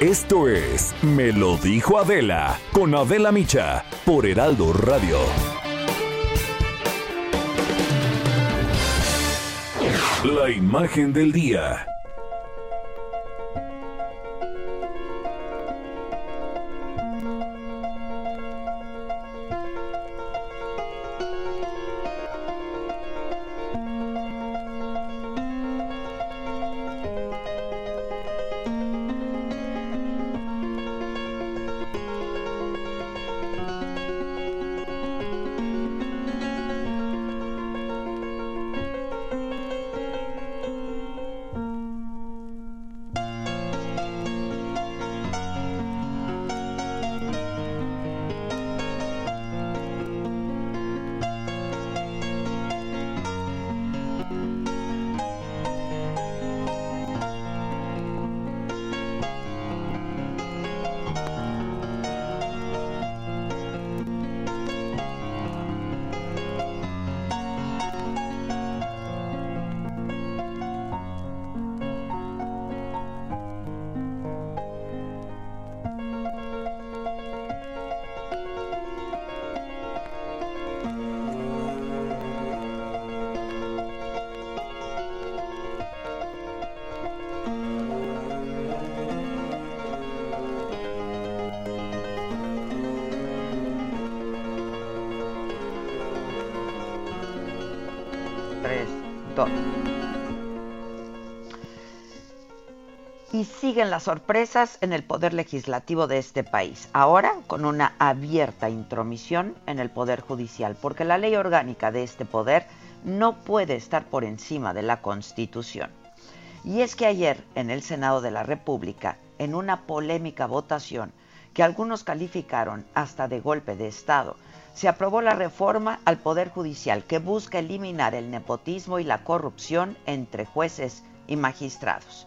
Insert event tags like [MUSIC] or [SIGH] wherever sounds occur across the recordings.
Esto es Me lo dijo Adela con Adela Micha por Heraldo Radio. La imagen del día. Las sorpresas en el poder legislativo de este país, ahora con una abierta intromisión en el poder judicial, porque la ley orgánica de este poder no puede estar por encima de la Constitución. Y es que ayer en el Senado de la República, en una polémica votación que algunos calificaron hasta de golpe de Estado, se aprobó la reforma al Poder Judicial que busca eliminar el nepotismo y la corrupción entre jueces y magistrados.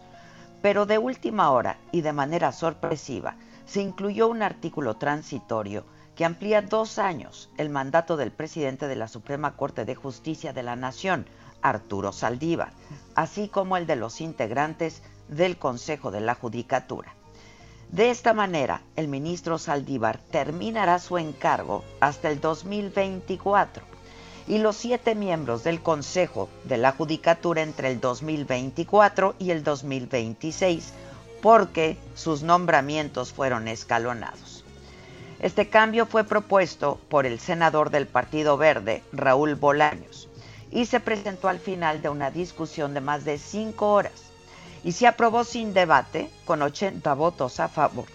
Pero de última hora y de manera sorpresiva se incluyó un artículo transitorio que amplía dos años el mandato del presidente de la Suprema Corte de Justicia de la Nación, Arturo Saldívar, así como el de los integrantes del Consejo de la Judicatura. De esta manera, el ministro Saldívar terminará su encargo hasta el 2024 y los siete miembros del Consejo de la Judicatura entre el 2024 y el 2026 porque sus nombramientos fueron escalonados. Este cambio fue propuesto por el senador del Partido Verde, Raúl Bolaños, y se presentó al final de una discusión de más de cinco horas y se aprobó sin debate con 80 votos a favor,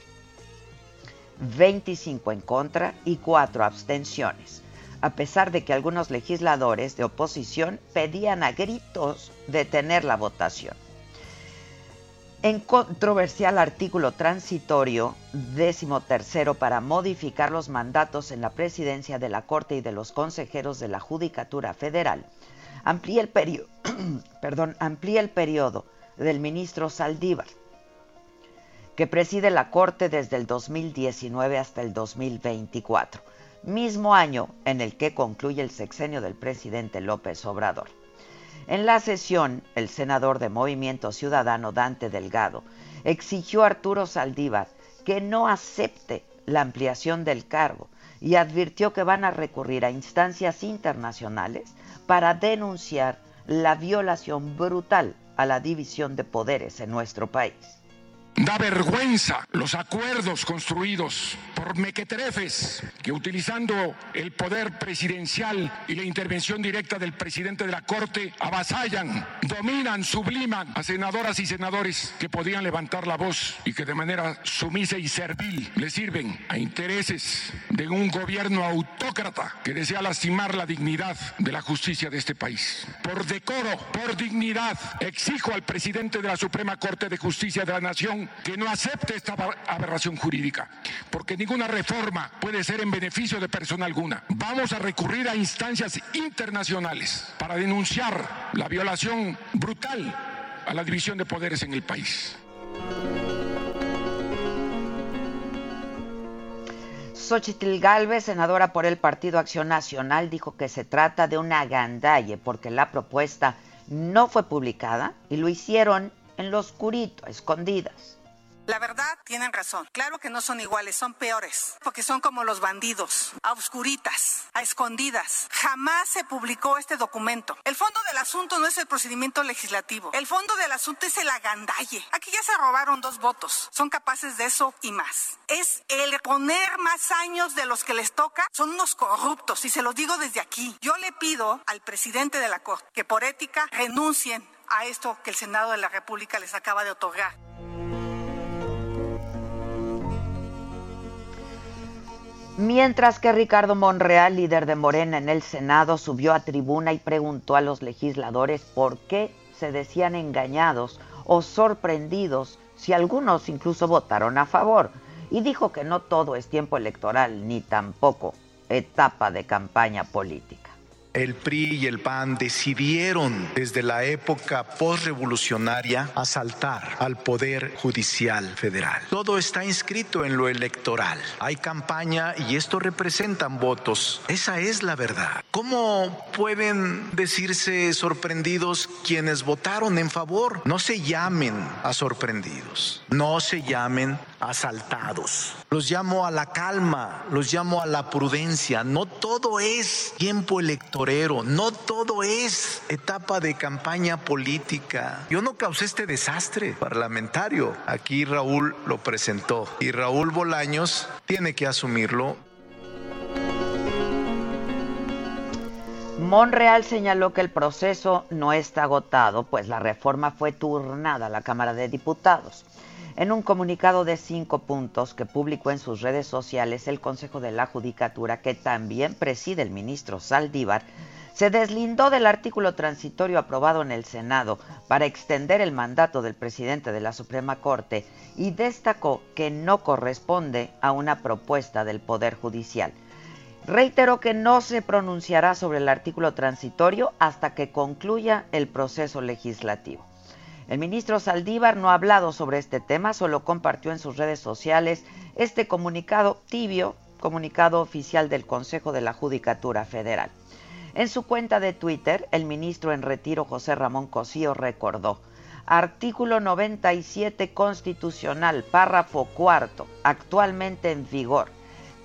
25 en contra y 4 abstenciones, a pesar de que algunos legisladores de oposición pedían a gritos detener la votación. En controversial artículo transitorio décimo tercero para modificar los mandatos en la presidencia de la Corte y de los consejeros de la Judicatura Federal, amplía el, periodo, [CLEARS THROAT] perdón, amplía el periodo del ministro Saldívar, que preside la Corte desde el 2019 hasta el 2024, mismo año en el que concluye el sexenio del presidente López Obrador. En la sesión, el senador de Movimiento Ciudadano Dante Delgado exigió a Arturo Saldívar que no acepte la ampliación del cargo y advirtió que van a recurrir a instancias internacionales para denunciar la violación brutal a la división de poderes en nuestro país. Da vergüenza los acuerdos construidos por mequetrefes que utilizando el poder presidencial y la intervención directa del presidente de la Corte avasallan, dominan, subliman a senadoras y senadores que podían levantar la voz y que de manera sumisa y servil le sirven a intereses de un gobierno autócrata que desea lastimar la dignidad de la justicia de este país. Por decoro, por dignidad, exijo al presidente de la Suprema Corte de Justicia de la Nación que no acepte esta aberración jurídica, porque ninguna reforma puede ser en beneficio de persona alguna. Vamos a recurrir a instancias internacionales para denunciar la violación brutal a la división de poderes en el país. Xochitl Galvez, senadora por el Partido Acción Nacional, dijo que se trata de una gandalle porque la propuesta no fue publicada y lo hicieron en lo oscurito, a escondidas. La verdad, tienen razón. Claro que no son iguales, son peores, porque son como los bandidos, a oscuritas, a escondidas. Jamás se publicó este documento. El fondo del asunto no es el procedimiento legislativo. El fondo del asunto es el agandalle. Aquí ya se robaron dos votos. Son capaces de eso y más. Es el poner más años de los que les toca. Son unos corruptos y se los digo desde aquí. Yo le pido al presidente de la Corte que por ética renuncien a esto que el Senado de la República les acaba de otorgar. Mientras que Ricardo Monreal, líder de Morena en el Senado, subió a tribuna y preguntó a los legisladores por qué se decían engañados o sorprendidos si algunos incluso votaron a favor, y dijo que no todo es tiempo electoral ni tampoco etapa de campaña política el PRI y el PAN decidieron desde la época postrevolucionaria asaltar al Poder Judicial Federal. Todo está inscrito en lo electoral. Hay campaña y esto representan votos. Esa es la verdad. ¿Cómo pueden decirse sorprendidos quienes votaron en favor? No se llamen a sorprendidos, no se llamen asaltados. Los llamo a la calma, los llamo a la prudencia. No todo es tiempo no todo es etapa de campaña política. Yo no causé este desastre parlamentario. Aquí Raúl lo presentó y Raúl Bolaños tiene que asumirlo. Monreal señaló que el proceso no está agotado, pues la reforma fue turnada a la Cámara de Diputados. En un comunicado de cinco puntos que publicó en sus redes sociales, el Consejo de la Judicatura, que también preside el ministro Saldívar, se deslindó del artículo transitorio aprobado en el Senado para extender el mandato del presidente de la Suprema Corte y destacó que no corresponde a una propuesta del Poder Judicial. Reiteró que no se pronunciará sobre el artículo transitorio hasta que concluya el proceso legislativo. El ministro Saldívar no ha hablado sobre este tema, solo compartió en sus redes sociales este comunicado tibio, comunicado oficial del Consejo de la Judicatura Federal. En su cuenta de Twitter, el ministro en retiro José Ramón Cosío recordó, artículo 97 constitucional, párrafo cuarto, actualmente en vigor.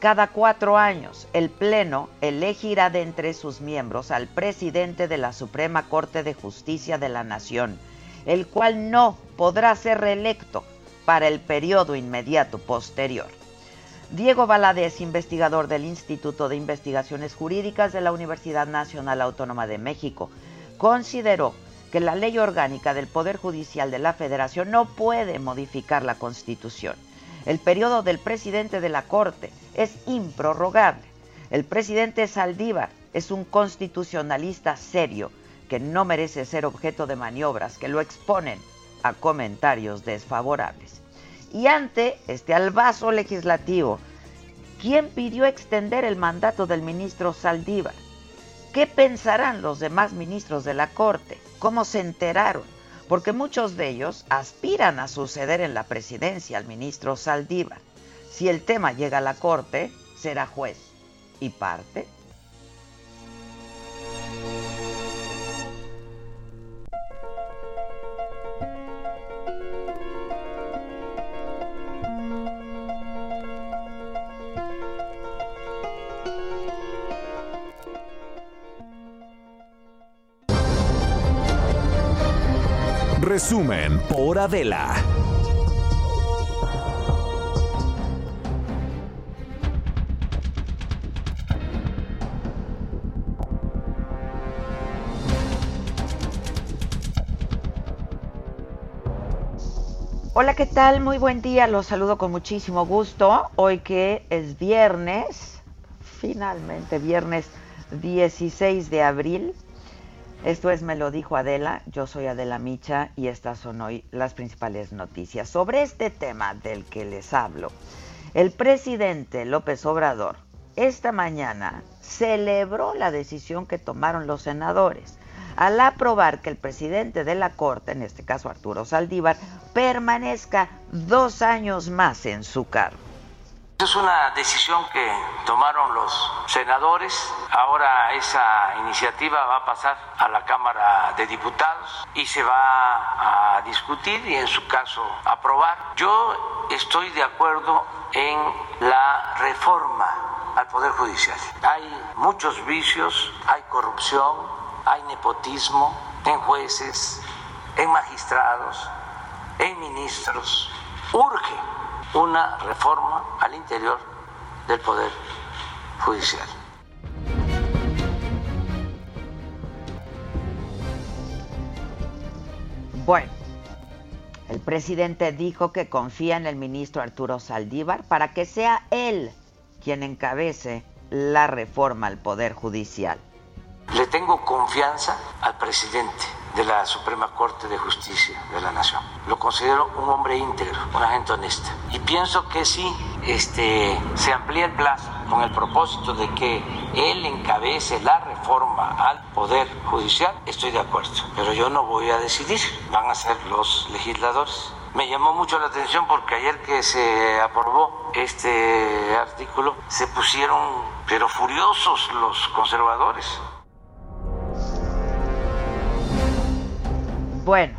Cada cuatro años, el Pleno elegirá de entre sus miembros al presidente de la Suprema Corte de Justicia de la Nación el cual no podrá ser reelecto para el periodo inmediato posterior. Diego Valadez, investigador del Instituto de Investigaciones Jurídicas de la Universidad Nacional Autónoma de México, consideró que la ley orgánica del Poder Judicial de la Federación no puede modificar la Constitución. El periodo del presidente de la Corte es improrrogable. El presidente Saldívar es un constitucionalista serio que no merece ser objeto de maniobras que lo exponen a comentarios desfavorables. Y ante este albazo legislativo, ¿quién pidió extender el mandato del ministro Saldívar? ¿Qué pensarán los demás ministros de la Corte? ¿Cómo se enteraron? Porque muchos de ellos aspiran a suceder en la presidencia al ministro Saldívar. Si el tema llega a la Corte, será juez y parte Resumen por Adela. Hola, ¿qué tal? Muy buen día, los saludo con muchísimo gusto. Hoy que es viernes, finalmente viernes 16 de abril esto es Me lo dijo Adela, yo soy Adela Micha y estas son hoy las principales noticias. Sobre este tema del que les hablo, el presidente López Obrador esta mañana celebró la decisión que tomaron los senadores al aprobar que el presidente de la Corte, en este caso Arturo Saldívar, permanezca dos años más en su cargo. Es una decisión que tomaron los senadores. Ahora esa iniciativa va a pasar a la Cámara de Diputados y se va a discutir y en su caso aprobar. Yo estoy de acuerdo en la reforma al Poder Judicial. Hay muchos vicios, hay corrupción, hay nepotismo en jueces, en magistrados, en ministros. Urge una reforma al interior del Poder Judicial. Bueno, el presidente dijo que confía en el ministro Arturo Saldívar para que sea él quien encabece la reforma al Poder Judicial. Le tengo confianza al presidente de la Suprema Corte de Justicia de la Nación. Lo considero un hombre íntegro, una gente honesta. Y pienso que si este, se amplía el plazo con el propósito de que él encabece la reforma al Poder Judicial, estoy de acuerdo. Pero yo no voy a decidir, van a ser los legisladores. Me llamó mucho la atención porque ayer que se aprobó este artículo se pusieron pero furiosos los conservadores Bueno,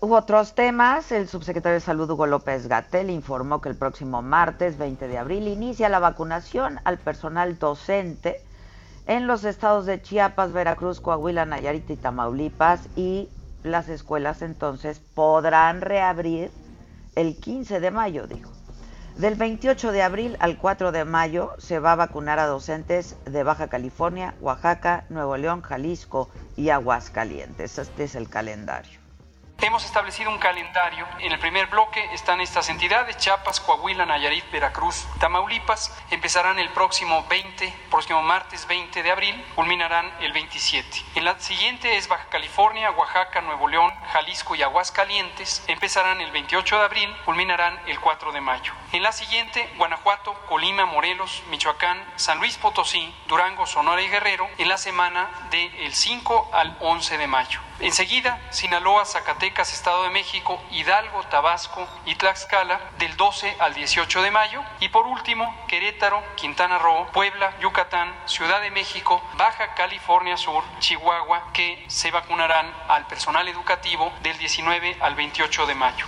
hubo otros temas. El subsecretario de Salud, Hugo López Gatel, informó que el próximo martes 20 de abril inicia la vacunación al personal docente en los estados de Chiapas, Veracruz, Coahuila, Nayarit y Tamaulipas y las escuelas entonces podrán reabrir el 15 de mayo, dijo. Del 28 de abril al 4 de mayo se va a vacunar a docentes de Baja California, Oaxaca, Nuevo León, Jalisco y Aguascalientes. Este es el calendario. Hemos establecido un calendario. En el primer bloque están estas entidades, Chiapas, Coahuila, Nayarit, Veracruz, Tamaulipas. Empezarán el próximo 20, próximo martes 20 de abril, culminarán el 27. En la siguiente es Baja California, Oaxaca, Nuevo León, Jalisco y Aguascalientes. Empezarán el 28 de abril, culminarán el 4 de mayo. En la siguiente, Guanajuato, Colima, Morelos, Michoacán, San Luis Potosí, Durango, Sonora y Guerrero, en la semana del 5 al 11 de mayo. Enseguida, Sinaloa, Zacatecas, Estado de México, Hidalgo, Tabasco y Tlaxcala del 12 al 18 de mayo. Y por último, Querétaro, Quintana Roo, Puebla, Yucatán, Ciudad de México, Baja California Sur, Chihuahua, que se vacunarán al personal educativo del 19 al 28 de mayo.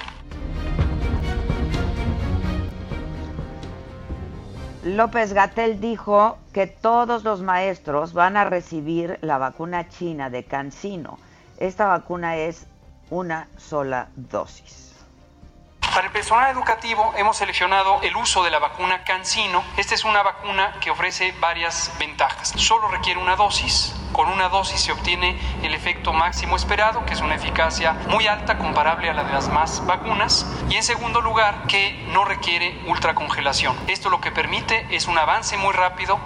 López Gatel dijo que todos los maestros van a recibir la vacuna china de Cancino esta vacuna es una sola dosis. Para el personal educativo hemos seleccionado el uso de la vacuna CanSino. Esta es una vacuna que ofrece varias ventajas. Solo requiere una dosis. Con una dosis se obtiene el efecto máximo esperado, que es una eficacia muy alta comparable a la de las más vacunas. Y en segundo lugar, que no requiere ultracongelación. Esto lo que permite es un avance muy rápido.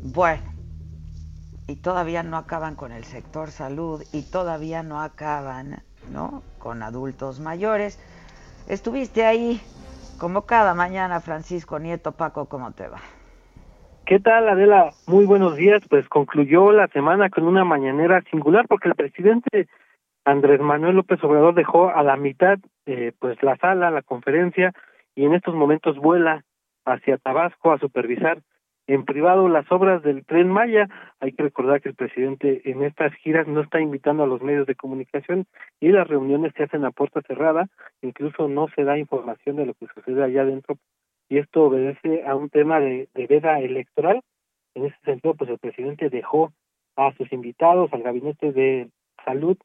Bueno, y todavía no acaban con el sector salud y todavía no acaban, ¿no? Con adultos mayores. Estuviste ahí como cada mañana, Francisco Nieto. Paco, ¿cómo te va? ¿Qué tal, Adela? Muy buenos días. Pues concluyó la semana con una mañanera singular porque el presidente Andrés Manuel López Obrador dejó a la mitad eh, pues la sala, la conferencia y en estos momentos vuela hacia Tabasco a supervisar en privado las obras del tren Maya. Hay que recordar que el presidente en estas giras no está invitando a los medios de comunicación y las reuniones se hacen a puerta cerrada, incluso no se da información de lo que sucede allá adentro y esto obedece a un tema de, de veda electoral. En ese sentido, pues el presidente dejó a sus invitados, al gabinete de salud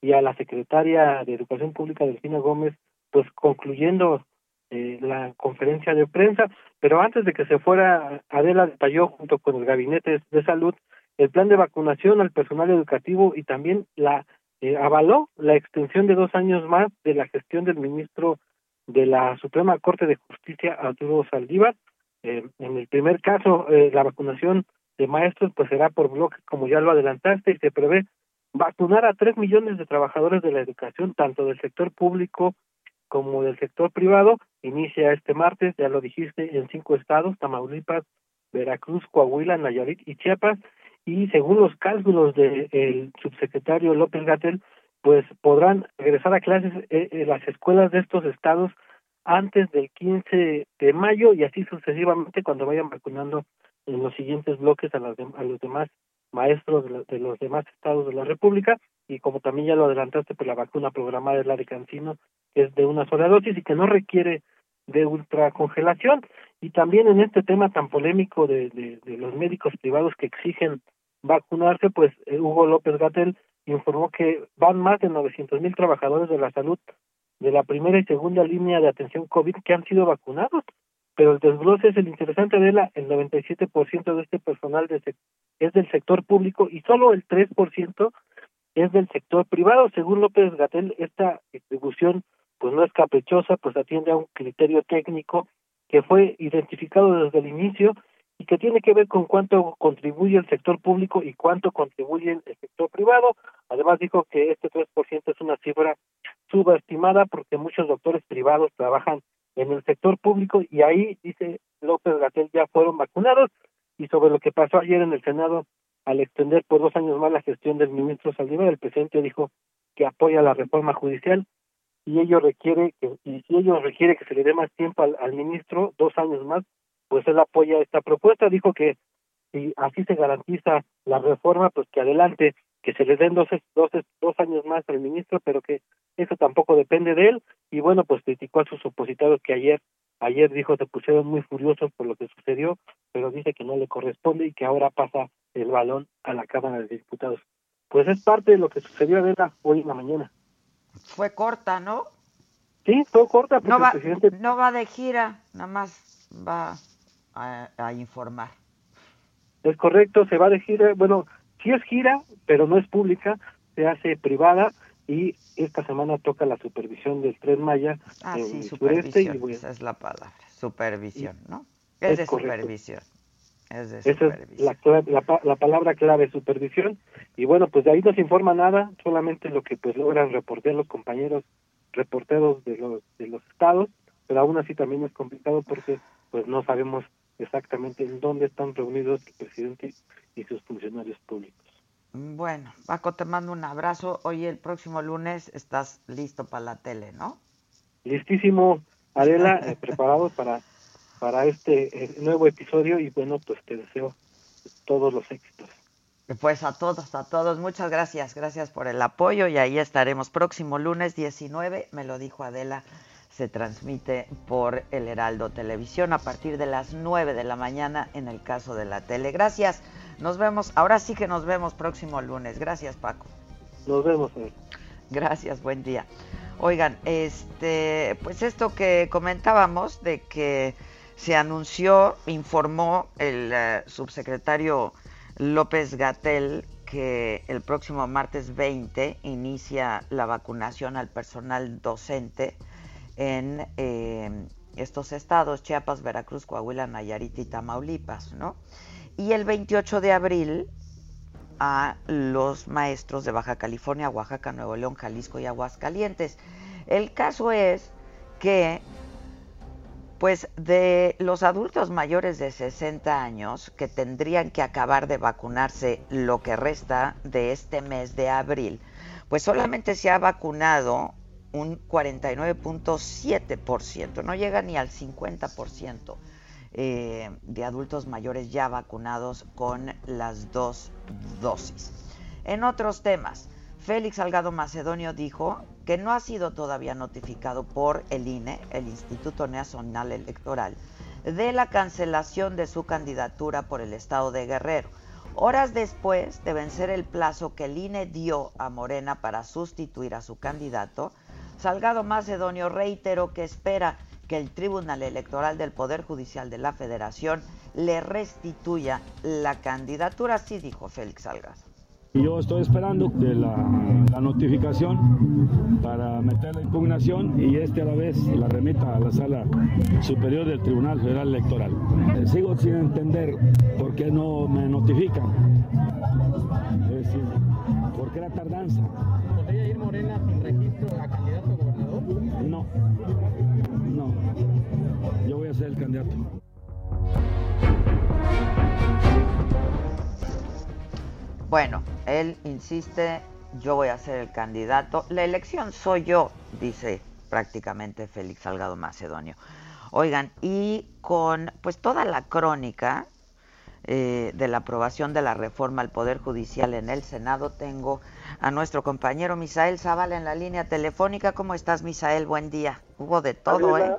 y a la secretaria de Educación Pública, Delfina Gómez, pues concluyendo eh, la conferencia de prensa, pero antes de que se fuera, Adela detalló junto con el Gabinete de Salud el plan de vacunación al personal educativo y también la eh, avaló la extensión de dos años más de la gestión del ministro de la Suprema Corte de Justicia, Arturo Saldívar. Eh, en el primer caso, eh, la vacunación de maestros pues será por bloques, como ya lo adelantaste, y se prevé vacunar a tres millones de trabajadores de la educación, tanto del sector público como del sector privado, inicia este martes, ya lo dijiste, en cinco estados, Tamaulipas, Veracruz, Coahuila, Nayarit y Chiapas, y según los cálculos del subsecretario López Gatel, pues podrán regresar a clases en eh, eh, las escuelas de estos estados antes del 15 de mayo y así sucesivamente cuando vayan vacunando en los siguientes bloques a, a los demás maestros de, los demás estados de la República y como también ya lo adelantaste, pues la vacuna programada es la de Cancino, que es de una sola dosis y que no requiere de ultracongelación. Y también en este tema tan polémico de, de, los médicos privados que exigen vacunarse, pues eh, Hugo López Gatel informó que van más de 900 mil trabajadores de la salud de la primera y segunda línea de atención COVID que han sido vacunados pero el desglose es el interesante de la, el 97% de este personal de, es del sector público y solo el 3% es del sector privado. Según López Gatel, esta distribución pues no es caprichosa, pues atiende a un criterio técnico que fue identificado desde el inicio y que tiene que ver con cuánto contribuye el sector público y cuánto contribuye el sector privado. Además dijo que este 3% es una cifra subestimada porque muchos doctores privados trabajan en el sector público y ahí, dice López Gatel, ya fueron vacunados y sobre lo que pasó ayer en el Senado al extender por dos años más la gestión del ministro Saldívar, el presidente dijo que apoya la reforma judicial y ello requiere que, y si ello requiere que se le dé más tiempo al, ministro, dos años más, pues él apoya esta propuesta, dijo que si así se garantiza la reforma, pues que adelante, que se le den dos, dos, dos años más al ministro, pero que eso tampoco depende de él, y bueno, pues criticó a sus opositores que ayer, ayer dijo se pusieron muy furiosos por lo que sucedió, pero dice que no le corresponde y que ahora pasa el balón a la Cámara de Diputados. Pues es parte de lo que sucedió a hoy en la mañana. Fue corta, ¿no? Sí, fue corta. No va, no va de gira, nada más va a informar. Es correcto, se va de gira, bueno, sí es gira, pero no es pública, se hace privada y esta semana toca la supervisión del Tren Maya ah, en sí, supervisión, esa es la palabra, supervisión, ¿no? Es, de supervisión. Es de Esa es la, la, la, palabra clave, supervisión. Y bueno, pues de ahí no se informa nada, solamente lo que pues logran reportear los compañeros reporteros de los, de los estados, pero aún así también es complicado porque pues no sabemos exactamente en dónde están reunidos el presidente y sus funcionarios públicos. Bueno, Paco, te mando un abrazo. Hoy el próximo lunes estás listo para la tele, ¿no? Listísimo, Adela, [LAUGHS] eh, preparado para, para este eh, nuevo episodio y bueno, pues te deseo todos los éxitos. Pues a todos, a todos, muchas gracias, gracias por el apoyo y ahí estaremos próximo lunes 19, me lo dijo Adela se transmite por el Heraldo Televisión a partir de las 9 de la mañana en el caso de la tele. Gracias. Nos vemos. Ahora sí que nos vemos próximo lunes. Gracias, Paco. Nos vemos. Gracias, buen día. Oigan, este, pues esto que comentábamos de que se anunció, informó el eh, subsecretario López Gatel que el próximo martes 20 inicia la vacunación al personal docente en eh, estos estados, Chiapas, Veracruz, Coahuila, Nayarit y Tamaulipas, ¿no? Y el 28 de abril a los maestros de Baja California, Oaxaca, Nuevo León, Jalisco y Aguascalientes. El caso es que, pues, de los adultos mayores de 60 años que tendrían que acabar de vacunarse lo que resta de este mes de abril, pues solamente se ha vacunado un 49.7%, no llega ni al 50% eh, de adultos mayores ya vacunados con las dos dosis. En otros temas, Félix Salgado Macedonio dijo que no ha sido todavía notificado por el INE, el Instituto Nacional Electoral, de la cancelación de su candidatura por el estado de Guerrero. Horas después de vencer el plazo que el INE dio a Morena para sustituir a su candidato, Salgado Macedonio reiteró que espera que el Tribunal Electoral del Poder Judicial de la Federación le restituya la candidatura, así dijo Félix Salgado. Yo estoy esperando que la, notificación para meter la impugnación y este a la vez la remita a la sala superior del Tribunal Federal Electoral. Eh, sigo sin entender por qué no me notifican. Es decir, ¿por qué la tardanza? ¿Podría ir Morena sin registro a candidato a gobernador? No, no. Ser el candidato. Bueno, él insiste, yo voy a ser el candidato. La elección soy yo, dice prácticamente Félix Salgado Macedonio. Oigan, y con pues toda la crónica eh, de la aprobación de la reforma al Poder Judicial en el Senado, tengo a nuestro compañero Misael Zavala en la línea telefónica. ¿Cómo estás, Misael? Buen día. Hubo de todo, ¿eh?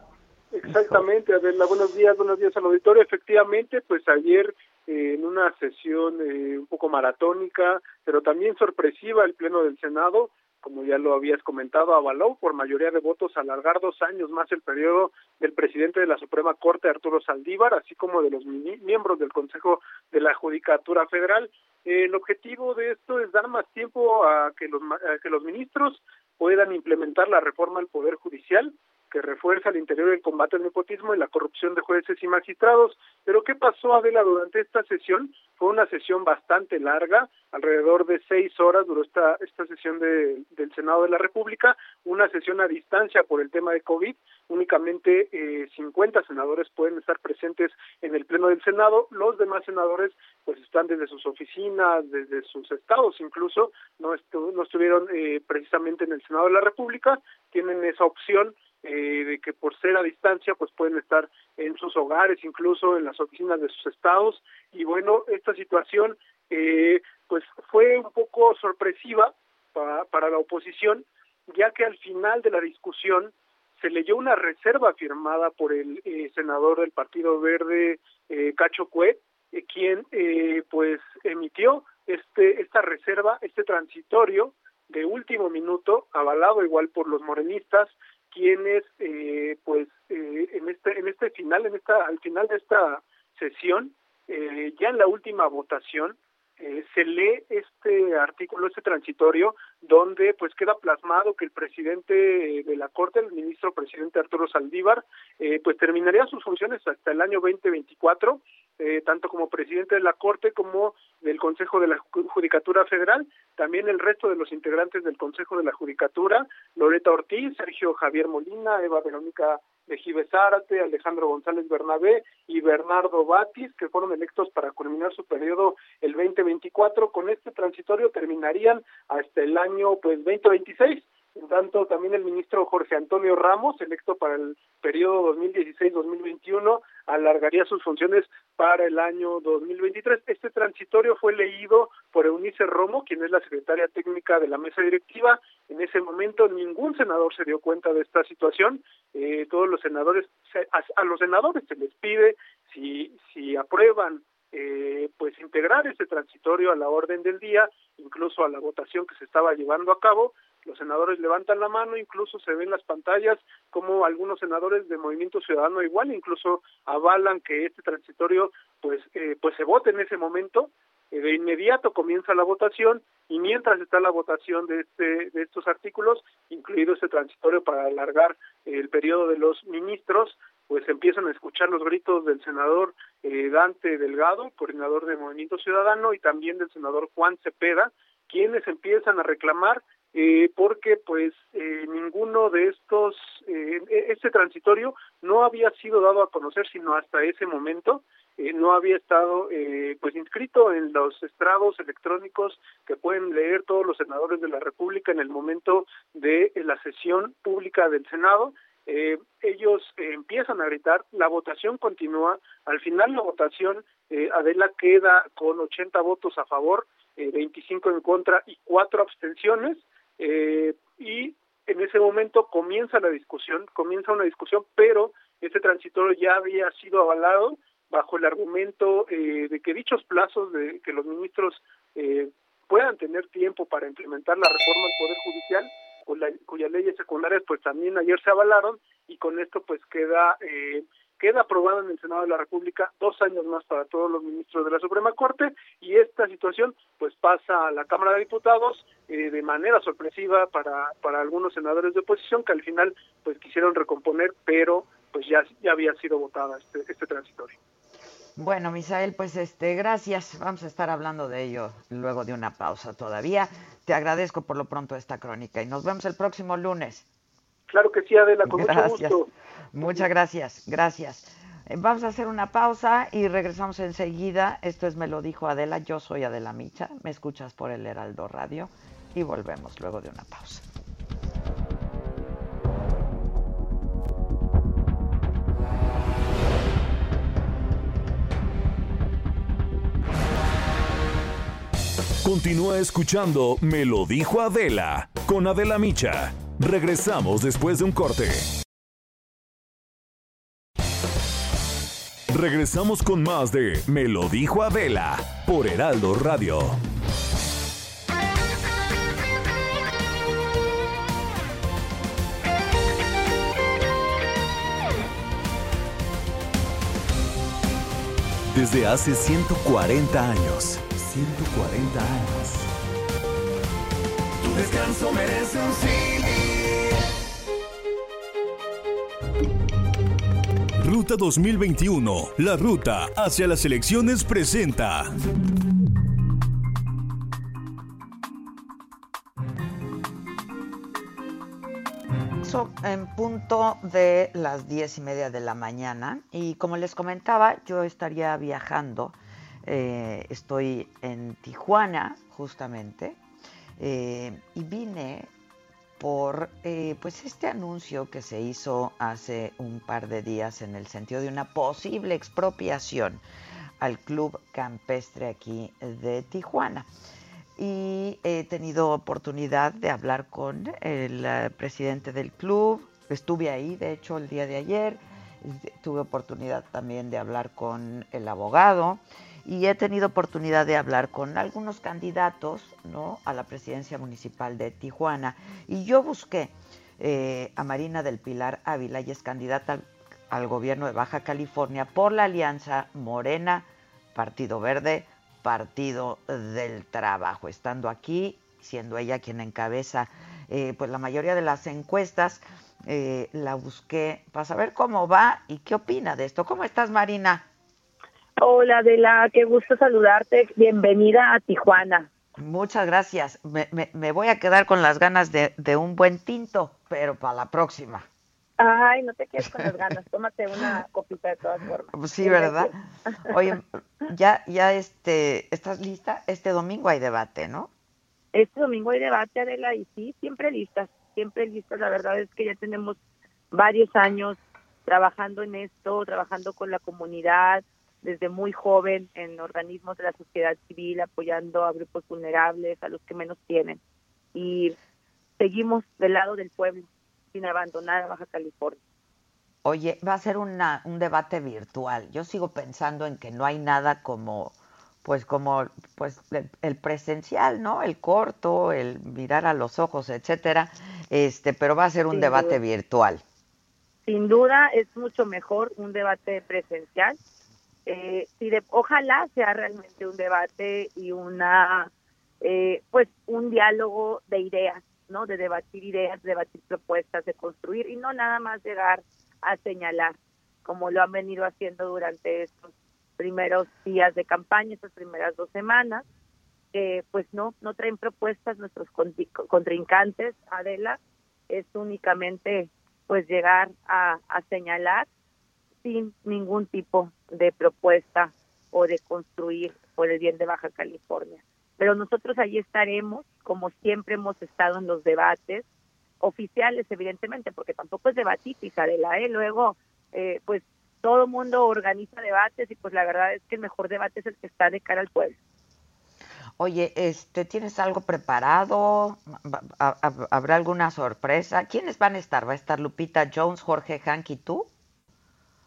Exactamente, Adela. Buenos días, buenos días al auditorio. Efectivamente, pues ayer eh, en una sesión eh, un poco maratónica, pero también sorpresiva, el Pleno del Senado como ya lo habías comentado, avaló por mayoría de votos alargar dos años más el periodo del presidente de la Suprema Corte, Arturo Saldívar, así como de los miembros del Consejo de la Judicatura Federal. el objetivo de esto es dar más tiempo a que los, a que los ministros puedan implementar la reforma al Poder Judicial que refuerza al interior el combate al nepotismo y la corrupción de jueces y magistrados. Pero ¿qué pasó, Adela, durante esta sesión? Fue una sesión bastante larga, alrededor de seis horas duró esta, esta sesión de, del Senado de la República, una sesión a distancia por el tema de COVID, únicamente eh, 50 senadores pueden estar presentes en el Pleno del Senado, los demás senadores pues están desde sus oficinas, desde sus estados incluso, no, no estuvieron eh, precisamente en el Senado de la República, tienen esa opción eh, de que por ser a distancia pues pueden estar en sus hogares, incluso en las oficinas de sus estados. Y bueno, esta situación eh, pues fue un poco sorpresiva para, para la oposición, ya que al final de la discusión se leyó una reserva firmada por el eh, senador del Partido Verde, eh, Cacho Cuet, eh, quien eh, pues emitió este esta reserva, este transitorio de último minuto, avalado igual por los morenistas, quienes eh, pues eh, en este en este final en esta al final de esta sesión eh, ya en la última votación eh, se lee este artículo, este transitorio, donde pues queda plasmado que el presidente de la Corte, el ministro presidente Arturo Saldívar, eh, pues terminaría sus funciones hasta el año 2024, eh, tanto como presidente de la Corte como del Consejo de la Judicatura Federal, también el resto de los integrantes del Consejo de la Judicatura, Loreta Ortiz, Sergio Javier Molina, Eva Verónica Gives Zárate, Alejandro González Bernabé y Bernardo Batis, que fueron electos para culminar su periodo el 2024. Con este transitorio terminarían hasta el año pues 2026. En tanto, también el ministro Jorge Antonio Ramos, electo para el periodo 2016-2021, alargaría sus funciones para el año 2023. Este transitorio fue leído por Eunice Romo, quien es la secretaria técnica de la mesa directiva. En ese momento ningún senador se dio cuenta de esta situación. Eh, todos los senadores, a, los senadores se les pide si, si aprueban eh, pues integrar ese transitorio a la orden del día, incluso a la votación que se estaba llevando a cabo. Los senadores levantan la mano, incluso se ven las pantallas como algunos senadores de Movimiento Ciudadano igual, incluso avalan que este transitorio pues eh, pues se vote en ese momento. Eh, de inmediato comienza la votación y mientras está la votación de este de estos artículos, incluido este transitorio para alargar el periodo de los ministros, pues empiezan a escuchar los gritos del senador eh, Dante Delgado, coordinador de Movimiento Ciudadano, y también del senador Juan Cepeda, quienes empiezan a reclamar eh, porque pues eh, ninguno de estos, eh, este transitorio no había sido dado a conocer sino hasta ese momento, eh, no había estado eh, pues inscrito en los estrados electrónicos que pueden leer todos los senadores de la República en el momento de la sesión pública del Senado. Eh, ellos empiezan a gritar, la votación continúa, al final la votación, Adela queda con 80 votos a favor, eh, 25 en contra y cuatro abstenciones, eh, y en ese momento comienza la discusión, comienza una discusión, pero este transitorio ya había sido avalado bajo el argumento eh, de que dichos plazos de que los ministros eh, puedan tener tiempo para implementar la reforma del Poder Judicial cuya, cuyas leyes secundarias pues también ayer se avalaron y con esto pues queda eh, queda aprobado en el Senado de la República dos años más para todos los ministros de la Suprema Corte y esta situación pues pasa a la Cámara de Diputados eh, de manera sorpresiva para para algunos senadores de oposición que al final pues quisieron recomponer pero pues ya ya había sido votada este este transitorio. Bueno, Misael, pues este, gracias. Vamos a estar hablando de ello luego de una pausa todavía. Te agradezco por lo pronto esta crónica y nos vemos el próximo lunes. Claro que sí, Adela, con gracias. mucho gusto. Muchas gracias, gracias. Eh, vamos a hacer una pausa y regresamos enseguida. Esto es Me lo dijo Adela, yo soy Adela Micha, me escuchas por el Heraldo Radio y volvemos luego de una pausa. Continúa escuchando Me lo dijo Adela con Adela Micha. Regresamos después de un corte. Regresamos con más de Me lo dijo Adela por Heraldo Radio. Desde hace 140 años. 140 años. Tu descanso merece un sí. Ruta 2021. La ruta hacia las elecciones presenta. en punto de las diez y media de la mañana y como les comentaba, yo estaría viajando. Eh, estoy en Tijuana, justamente, eh, y vine por eh, pues este anuncio que se hizo hace un par de días en el sentido de una posible expropiación al club campestre aquí de Tijuana y he tenido oportunidad de hablar con el eh, presidente del club. Estuve ahí, de hecho, el día de ayer. Tuve oportunidad también de hablar con el abogado y he tenido oportunidad de hablar con algunos candidatos ¿no? a la presidencia municipal de Tijuana. Y yo busqué eh, a Marina del Pilar Ávila y es candidata al gobierno de Baja California por la alianza Morena, Partido Verde, Partido del Trabajo, estando aquí, siendo ella quien encabeza eh, pues la mayoría de las encuestas, eh, la busqué para saber cómo va y qué opina de esto. ¿Cómo estás, Marina? Hola, Adela, qué gusto saludarte. Bienvenida a Tijuana. Muchas gracias. Me, voy a quedar con las ganas de, de un buen tinto, pero para la próxima. Ay, no te quedes con las [LAUGHS] ganas, tómate una copita de todas formas. Pues sí, ¿verdad? [LAUGHS] Oye, ya, ya este, ¿estás lista? Este domingo hay debate, ¿no? Este domingo hay debate, Adela, y sí, siempre listas, siempre listas. La verdad es que ya tenemos varios años trabajando en esto, trabajando con la comunidad, desde muy joven en organismos de la sociedad civil, apoyando a grupos vulnerables, a los que menos tienen. Y seguimos del lado del pueblo sin abandonar a Baja California. Oye, va a ser una, un debate virtual. Yo sigo pensando en que no hay nada como, pues como, pues el, presencial, ¿no? El corto, el mirar a los ojos, etcétera. Este, pero va a ser un debate virtual. Sin duda es mucho mejor un debate presencial. Eh, si de, ojalá sea realmente un debate y una, eh, pues un diálogo de ideas ¿no? De debatir ideas, debatir propuestas, de construir y no nada más llegar a señalar, como lo han venido haciendo durante estos primeros días de campaña, estas primeras dos semanas. que pues no, no traen propuestas nuestros contrincantes, Adela, es únicamente pues llegar a señalar sin ningún tipo de propuesta o de construir por el bien de Baja California pero nosotros ahí estaremos, como siempre hemos estado en los debates oficiales, evidentemente, porque tampoco es debatitis, Adela, ¿eh? Luego, eh, pues todo mundo organiza debates y pues la verdad es que el mejor debate es el que está de cara al pueblo. Oye, este, ¿tienes algo preparado? ¿Habrá alguna sorpresa? ¿Quiénes van a estar? ¿Va a estar Lupita Jones, Jorge Hank y tú?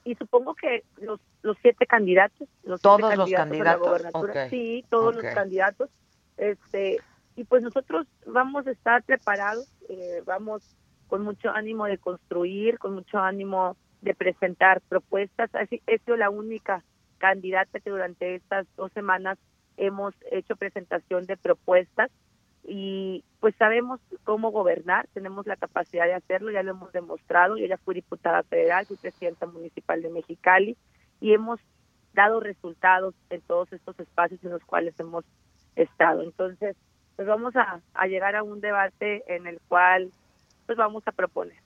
Y supongo que los, los siete candidatos. Los ¿Todos los candidatos? Sí, todos los candidatos. Este, y pues nosotros vamos a estar preparados, eh, vamos con mucho ánimo de construir, con mucho ánimo de presentar propuestas. Así, he sido la única candidata que durante estas dos semanas hemos hecho presentación de propuestas y pues sabemos cómo gobernar, tenemos la capacidad de hacerlo, ya lo hemos demostrado, yo ya fui diputada federal, fui presidenta municipal de Mexicali y hemos dado resultados en todos estos espacios en los cuales hemos Estado. Entonces, pues vamos a, llegar a un debate en el cual pues vamos a proponer.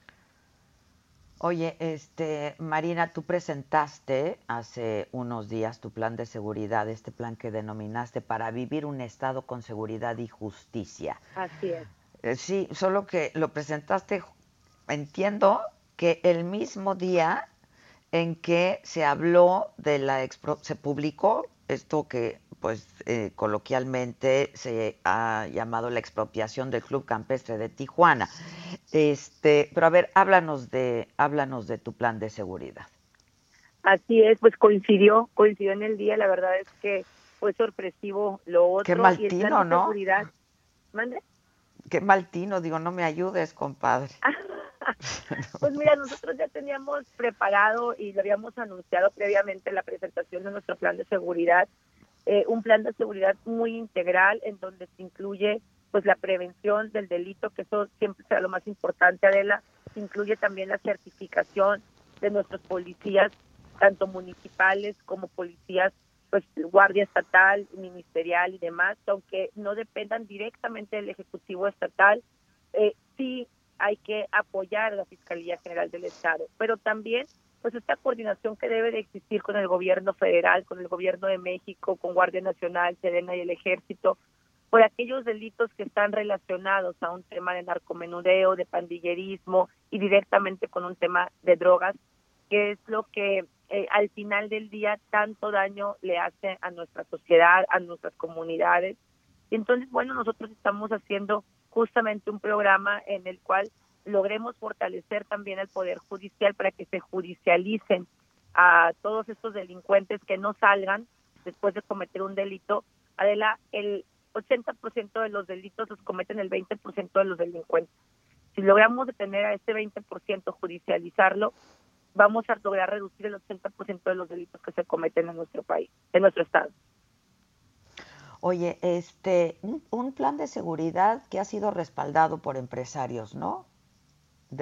Oye, este, Marina, tú presentaste hace unos días tu plan de seguridad, este plan que denominaste para vivir un Estado con seguridad y justicia. Así es. Eh, sí, solo que lo presentaste, entiendo que el mismo día en que se habló de la, se publicó esto que pues eh, coloquialmente se ha llamado la expropiación del Club Campestre de Tijuana. Este, pero a ver, háblanos de háblanos de tu plan de seguridad. Así es, pues coincidió, coincidió en el día, la verdad es que fue sorpresivo lo otro. Qué mal tino, ¿no? Seguridad. ¿Mande? Qué mal tino, digo, no me ayudes, compadre. [LAUGHS] pues mira, nosotros ya teníamos preparado y lo habíamos anunciado previamente la presentación de nuestro plan de seguridad, eh, un plan de seguridad muy integral en donde se incluye pues la prevención del delito, que eso siempre será lo más importante, Adela, incluye también la certificación de nuestros policías, tanto municipales como policías pues guardia estatal, ministerial y demás, aunque no dependan directamente del ejecutivo estatal, eh, sí hay que apoyar a la Fiscalía General del Estado, pero también pues esta coordinación que debe de existir con el gobierno federal, con el gobierno de México, con Guardia Nacional, Serena y el Ejército, por aquellos delitos que están relacionados a un tema de narcomenudeo, de pandillerismo y directamente con un tema de drogas, que es lo que eh, al final del día tanto daño le hace a nuestra sociedad, a nuestras comunidades. Y entonces, bueno, nosotros estamos haciendo justamente un programa en el cual logremos fortalecer también el Poder Judicial para que se judicialicen a todos estos delincuentes que no salgan después de cometer un delito. Adela, el 80% de los delitos los cometen el 20% de los delincuentes. Si logramos detener a ese 20%, judicializarlo, vamos a lograr reducir el 80% de los delitos que se cometen en nuestro país, en nuestro estado. Oye, este, un plan de seguridad que ha sido respaldado por empresarios, ¿no?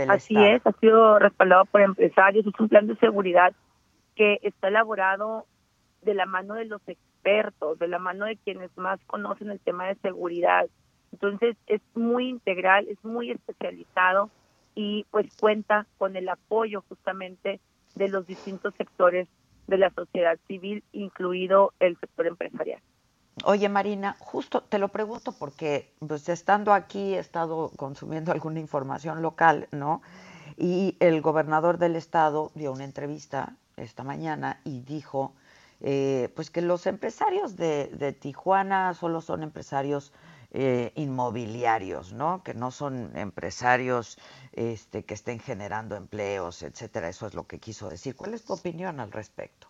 Así es, ha sido respaldado por empresarios. Es un plan de seguridad que está elaborado de la mano de los expertos, de la mano de quienes más conocen el tema de seguridad. Entonces es muy integral, es muy especializado y pues cuenta con el apoyo justamente de los distintos sectores de la sociedad civil, incluido el sector empresarial. Oye, Marina, justo te lo pregunto porque pues estando aquí he estado consumiendo [LAUGHS] alguna información local, ¿no? Y el gobernador del estado dio una entrevista esta mañana y dijo eh, pues que los empresarios de, Tijuana solo son empresarios eh, inmobiliarios, ¿no? Que no son empresarios este, que estén generando empleos, etcétera. Eso es lo que quiso decir. ¿Cuál es tu opinión al respecto?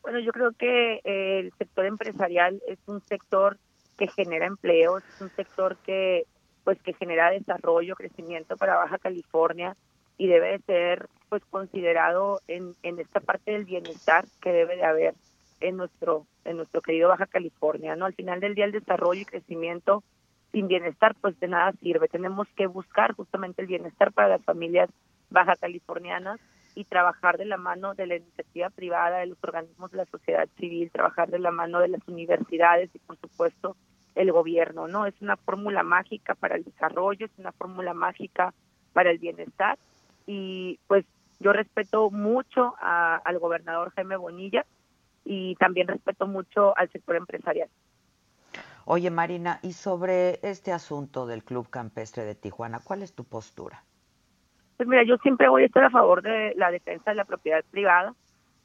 Bueno, yo creo que eh, el sector empresarial es un sector que genera empleos, es un sector que pues que genera desarrollo, crecimiento para Baja California y debe de ser pues considerado en, en esta parte del bienestar que debe de haber en nuestro en nuestro querido Baja California, ¿no? Al final del día el desarrollo y crecimiento sin bienestar pues de nada sirve. Tenemos que buscar justamente el bienestar para las familias baja californianas y trabajar de la mano de la iniciativa privada, de los organismos de la sociedad civil, trabajar de la mano de las universidades y por supuesto el gobierno, ¿no? Es una fórmula mágica para el desarrollo, es una fórmula mágica para el bienestar y pues yo respeto mucho al gobernador Jaime Bonilla, y también respeto mucho al sector empresarial. Oye, Marina, y sobre este asunto del Club Campestre de Tijuana, ¿cuál es tu postura? Pues mira, yo siempre voy a estar a favor de la defensa de la propiedad privada.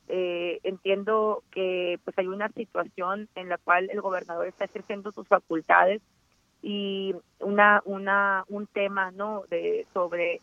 Eh, entiendo que pues hay una situación en la cual el gobernador está ejerciendo sus facultades y una una un tema no de sobre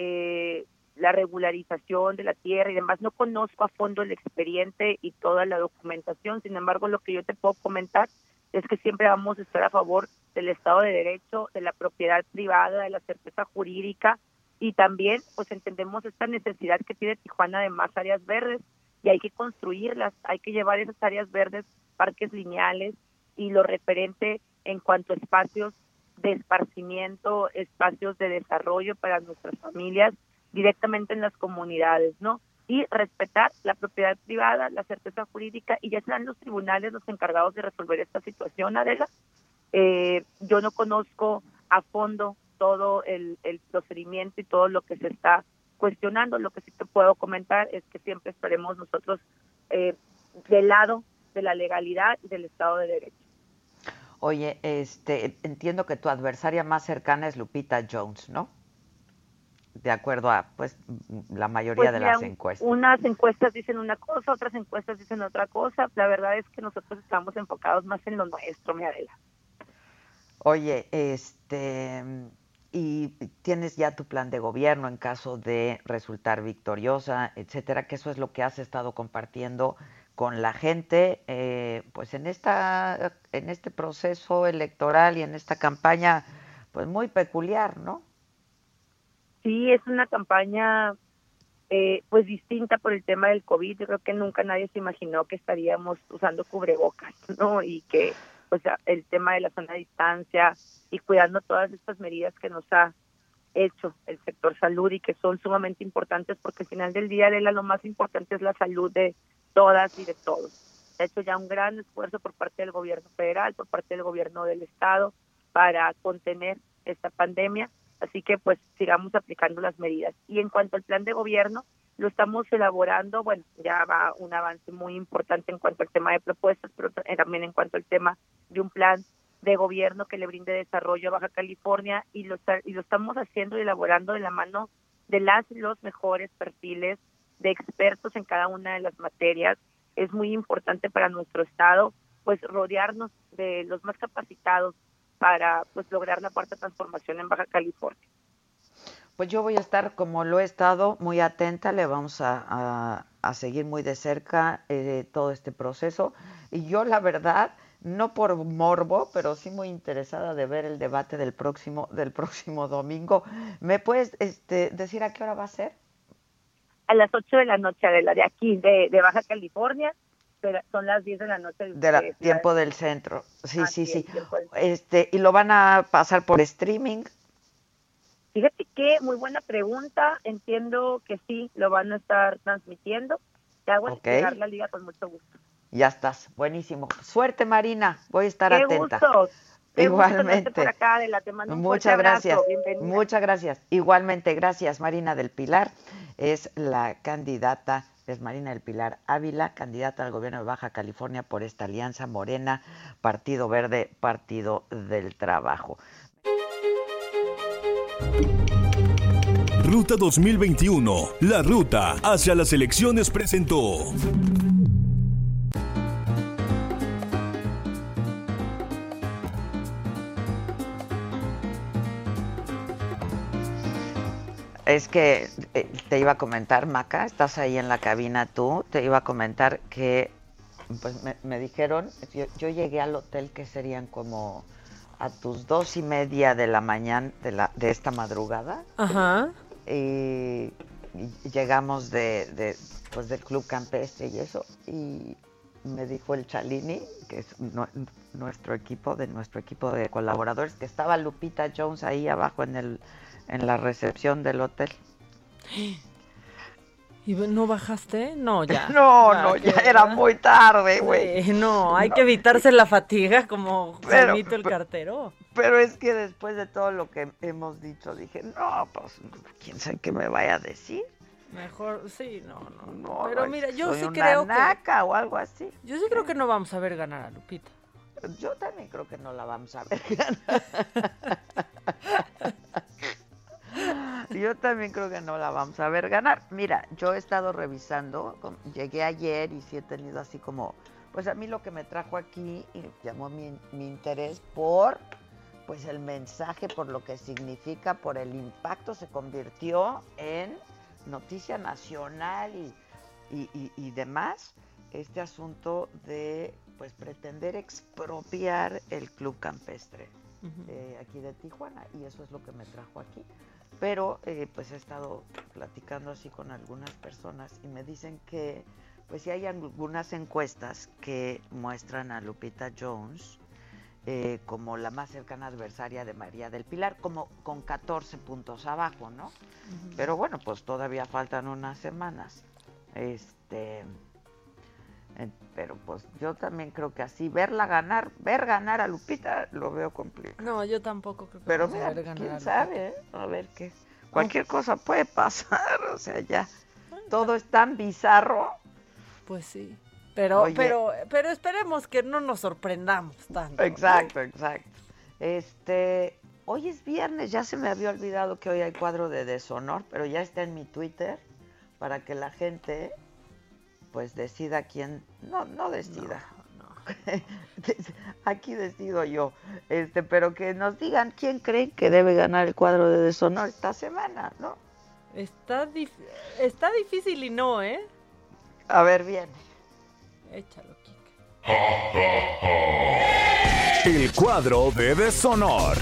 eh, la regularización de la tierra y demás. No conozco a fondo el expediente y toda la documentación, sin embargo, lo que yo te puedo comentar es que siempre vamos a estar a favor del Estado de Derecho, de la propiedad privada, de la certeza jurídica y también pues entendemos esta necesidad que tiene Tijuana de más áreas verdes y hay que construirlas, hay que llevar esas áreas verdes, parques lineales y lo referente en cuanto a espacios de esparcimiento, espacios de desarrollo para nuestras familias directamente en las comunidades, ¿no? Y respetar la propiedad privada, la certeza jurídica, y ya serán los tribunales los encargados de resolver esta situación, Adela. Eh, yo no conozco a fondo todo el, procedimiento y todo lo que se está cuestionando. Lo que sí te puedo comentar es que siempre estaremos nosotros eh, del lado de la legalidad y del Estado de Derecho. Oye, este, entiendo que tu adversaria más cercana es Lupita Jones, ¿no? de acuerdo a pues la mayoría Pues de mira, las encuestas. Unas encuestas dicen una cosa, otras encuestas dicen otra cosa. La verdad es que nosotros estamos enfocados más en lo nuestro, mi Adela. Oye, este, y tienes ya tu plan de gobierno en caso de resultar victoriosa, etcétera, que eso es lo que has estado compartiendo con la gente, eh, pues en esta, en este proceso electoral y en esta campaña, pues muy peculiar, ¿no? Sí, es una campaña eh, pues distinta por el tema del COVID. Yo creo que nunca nadie se imaginó que estaríamos usando cubrebocas, [LAUGHS] ¿no? Y que pues el tema de la zona de distancia y cuidando todas estas medidas que nos ha hecho el sector salud y que son sumamente importantes porque al final del día, Lela, lo más importante es la salud de todas y de todos. Se ha hecho ya un gran esfuerzo por parte del gobierno federal, por parte del gobierno del estado para contener esta pandemia, así que pues sigamos aplicando las medidas. Y en cuanto al plan de gobierno, lo estamos elaborando, bueno, ya va un avance muy importante en cuanto al tema de propuestas, pero también en cuanto al tema de un plan de gobierno que le brinde desarrollo a Baja California y lo, y lo estamos haciendo y elaborando de la mano de las los mejores perfiles de expertos en cada una de las materias. Es muy importante para nuestro estado pues rodearnos de los más capacitados para pues lograr la cuarta transformación en Baja California. Pues yo voy a estar, como lo he estado, muy atenta, le vamos a, a, seguir muy de cerca eh, todo este proceso. Y yo, la verdad, no por morbo, pero sí muy interesada de ver el debate del próximo, del próximo domingo. ¿Me puedes este, decir a qué hora va a ser? A las 8 de la noche, de la de aquí, de, de Baja California, pero son las 10 de la noche. De, de la, de tiempo del centro. Sí, sí, sí. Este, ¿Y lo van a pasar por streaming? Fíjate que muy buena pregunta. Entiendo que sí, lo van a estar transmitiendo. Te hago okay. llegar la liga con mucho gusto. Ya estás, buenísimo. Suerte, Marina. Voy a estar Qué atenta. Gusto. Igualmente. Por acá, de la, te mando un Muchas gracias. Bienvenida. Muchas gracias. Igualmente, gracias, Marina del Pilar. Es la candidata, es Marina del Pilar Ávila, candidata al gobierno de Baja California por esta alianza Morena, Partido Verde, Partido del Trabajo. Ruta 2021, la ruta hacia las elecciones presentó. Es que eh, te iba a comentar, Maca, estás ahí en la cabina tú, te iba a comentar que pues me, me dijeron, yo, yo, llegué al hotel que serían como a tus dos y media de la mañana de, la, de esta madrugada. Ajá. Y, y llegamos de, de, pues del club campestre y eso. Y me dijo el Chalini, que es no, nuestro equipo, de nuestro equipo de colaboradores, que estaba Lupita Jones ahí abajo en el en la recepción del hotel. ¿Y no bajaste? No, ya. [LAUGHS] No, no, ya era muy tarde, güey. Sí, no, hay no. que evitarse la fatiga como pero, Juanito el cartero. Pero es que después de todo lo que hemos dicho, dije, no, pues, quién sabe qué me vaya a decir. Mejor, sí, no, no. no pero mira, yo sí una creo naca o algo así. Yo sí creo que no vamos a ver ganar a Lupita. Yo también creo que no la vamos a ver ganar. Yo también creo que no la vamos a ver ganar. Mira, yo he estado revisando, llegué ayer y sí he tenido así como, pues a mí lo que me trajo aquí y llamó mi, mi interés por, pues el mensaje, por lo que significa, por el impacto, se convirtió en noticia nacional y, y, y, y demás, este asunto de, pues pretender expropiar el club campestre. Uh -huh. eh, aquí de Tijuana y eso es lo que me trajo aquí pero eh, pues he estado platicando así con algunas personas y me dicen que pues sí hay algunas encuestas que muestran a Lupita Jones eh, como la más cercana adversaria de María del Pilar, como con 14 puntos abajo, ¿no? Uh -huh. Pero bueno, pues todavía faltan unas semanas. Este, eh, pero pues yo también creo que así verla ganar, ver ganar a Lupita lo veo complicado. No, yo tampoco creo que Pero mira, a ver ganar quién a sabe, ¿eh? a ver qué. Cualquier oh. cosa puede pasar, [LAUGHS] o sea, ya todo es tan bizarro. Pues sí. Pero Oye, pero pero esperemos que no nos sorprendamos tanto. Exacto, ¿no? exacto. Este hoy es viernes, ya se me había olvidado que hoy hay cuadro de deshonor, pero ya está en mi Twitter para que la gente pues decida quién, no, no decida. [LAUGHS] Aquí decido yo, este, pero que nos digan quién creen que debe ganar el cuadro de deshonor esta semana, ¿no? Está, está difícil y no, ¿eh? A ver, bien. Échalo, Kike. El cuadro de deshonor.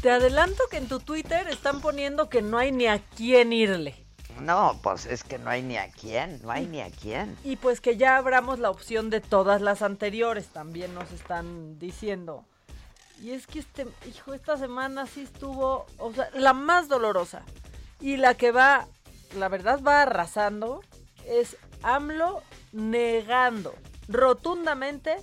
Te adelanto que en tu Twitter están poniendo que no hay ni a quién irle. No, pues es que no hay ni a quién, no hay ni a quién. Y pues que ya abramos la opción de todas las anteriores, también nos están diciendo. Y es que este, hijo, esta semana sí estuvo, o sea, la más dolorosa. Y la que va, la verdad va arrasando, es AMLO negando rotundamente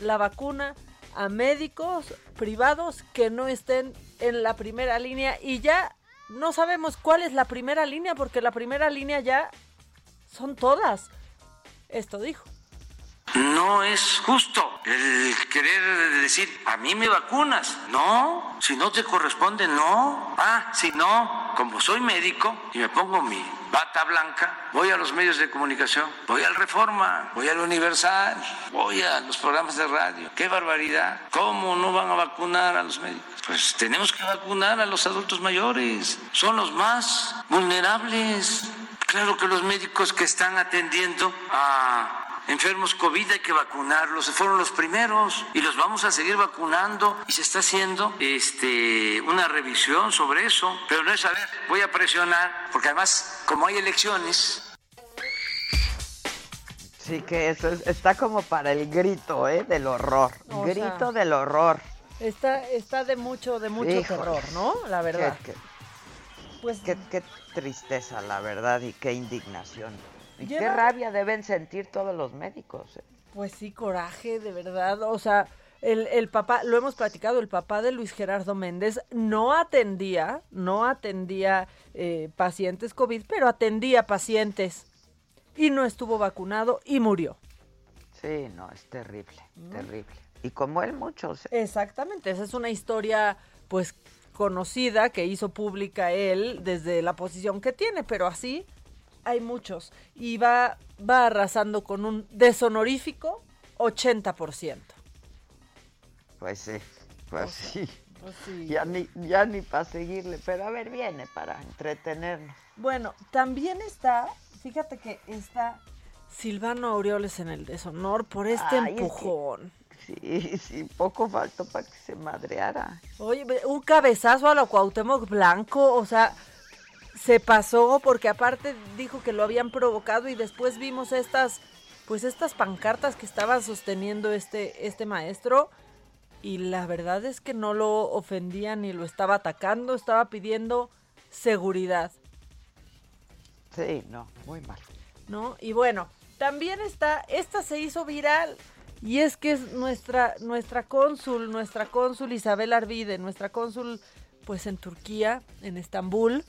la vacuna a médicos privados que no estén en la primera línea y ya no sabemos cuál es la primera línea porque la primera línea ya son todas. Esto dijo. No es justo el querer decir, a mí me vacunas. No, si no te corresponde, no. Ah, si no, como soy médico y me pongo mi bata blanca, voy a los medios de comunicación, voy al Reforma, voy al Universal, voy a los programas de radio. ¡Qué barbaridad! ¿Cómo no van a vacunar a los médicos? Pues tenemos que vacunar a los adultos mayores, son los más vulnerables. Claro que los médicos que están atendiendo a enfermos COVID hay que vacunarlos, fueron los primeros y los vamos a seguir vacunando y se está haciendo este, una revisión sobre eso, pero no es a ver, voy a presionar, porque además como hay elecciones... Sí, que eso está como para el grito, ¿eh? Del horror. grito del horror. Está, está de mucho, de mucho terror, ¿no? La verdad. pues qué, qué tristeza, la verdad, y qué indignación. Y qué rabia deben sentir todos los médicos. Eh. Pues sí, coraje, de verdad. O sea, el, el, papá, lo hemos platicado, el papá de Luis Gerardo Méndez no atendía, no atendía eh, pacientes COVID, pero atendía pacientes y no estuvo vacunado y murió. Sí, no, es terrible, terrible. Y como él, muchos. ¿eh? Exactamente, esa es una historia, pues, conocida que hizo pública él desde la posición que tiene, pero así hay muchos. Y va, va arrasando con un deshonorífico 80%. Pues sí, pues, sí. Pues sí. Ya ni, ya ni para seguirle, pero a ver, viene para entretenernos. Bueno, también está, fíjate que está Silvano Aureoles en el deshonor por este empujón. sí, sí, poco faltó para que se madreara. Oye, un cabezazo a la Cuauhtémoc Blanco, o sea, se pasó porque aparte dijo que lo habían provocado y después vimos estas pues estas pancartas que estaba sosteniendo este este maestro y la verdad es que no lo ofendía ni lo estaba atacando, estaba pidiendo seguridad. Sí, no, muy mal. ¿No? Y bueno, también está esta se hizo viral y es que es nuestra nuestra cónsul, nuestra cónsul Isabel Arvide, nuestra cónsul pues en Turquía, en Estambul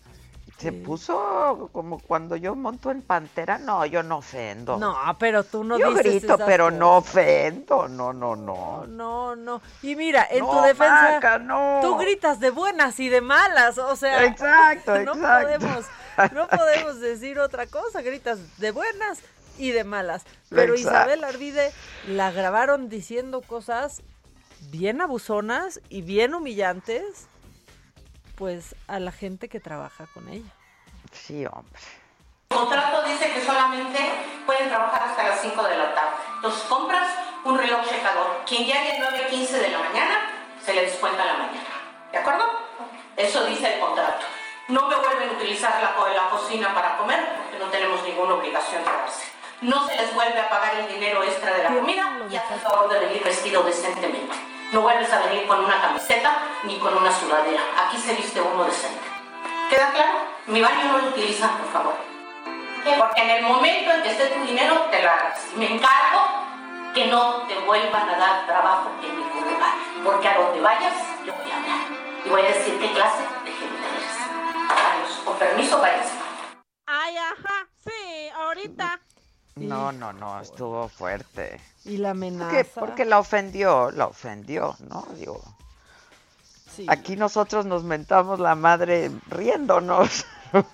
se puso como cuando yo monto en Pantera. No, yo no ofendo. No, pero tú no yo grito, pero no ofendo. No, no, no. No, no. Y mira, en tu defensa, tú gritas de buenas y de malas. O sea, exacto, [LAUGHS] no exacto. Podemos, no [LAUGHS] podemos decir otra cosa. Gritas de buenas y de malas. Pero Isabel Arvide la grabaron diciendo cosas bien abusonas y bien humillantes pues a la gente que trabaja con ella. Sí, hombre. El contrato dice que solamente pueden trabajar hasta las 5 de la tarde. Entonces compras un reloj checador. Quien llegue a 9.15 de la mañana, se le descuenta la mañana. ¿De acuerdo? Eso dice el contrato. No me vuelven a utilizar la, la cocina para comer porque no tenemos ninguna obligación de darse. No se les vuelve a pagar el dinero extra de la comida y hacen favor de venir vestido decentemente. No vuelves a venir con una camiseta ni con una sudadera. Aquí se viste uno decente. ¿Queda claro? Mi baño no lo utilizan, por favor. Porque en el momento en que esté tu dinero, te lo hagas. Y me encargo que no te vuelvan a dar trabajo en ningún lugar. Porque a donde vayas, yo voy a hablar. Y voy a decir qué clase de gente eres. Adiós. Con permiso, váyanse. Ay, ajá. Sí, ahorita. No, no, no, estuvo fuerte. Y la amenaza. Porque, porque la ofendió, la ofendió, ¿no? Digo. Sí. Aquí nosotros nos mentamos la madre riéndonos. [LAUGHS]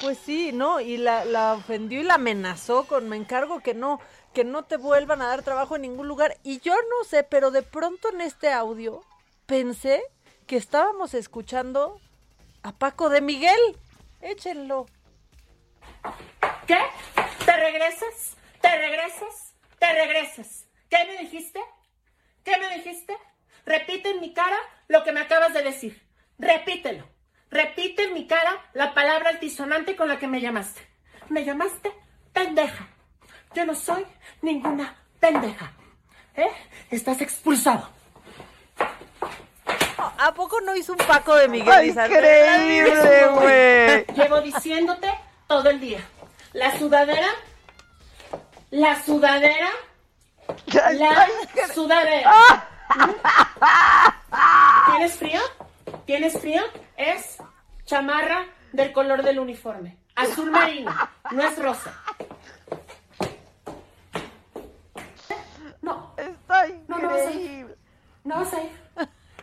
Pues sí, ¿no? Y la, la ofendió y la amenazó con me encargo que no, que no te vuelvan a dar trabajo en ningún lugar. Y yo no sé, pero de pronto en este audio pensé que estábamos escuchando a Paco de Miguel. Échenlo. ¿Qué? ¿Te regresas? ¿Te regresas? ¿Te regresas? ¿Qué me dijiste? ¿Qué me dijiste? Repite en mi cara lo que me acabas de decir. Repítelo. Repite en mi cara la palabra altisonante con la que me llamaste. Me llamaste pendeja. Yo no soy ninguna pendeja. ¿Eh? Estás expulsado. ¿A poco no hizo un Paco de Miguel? ¡Ay, increíble, güey! Llevo diciéndote todo el día. La sudadera. La sudadera. La sudadera. ¿Tienes frío? ¿Tienes frío? Es chamarra del color del uniforme. Azul marino. No es rosa. No. Está No, no vas a ir. No vas a ir.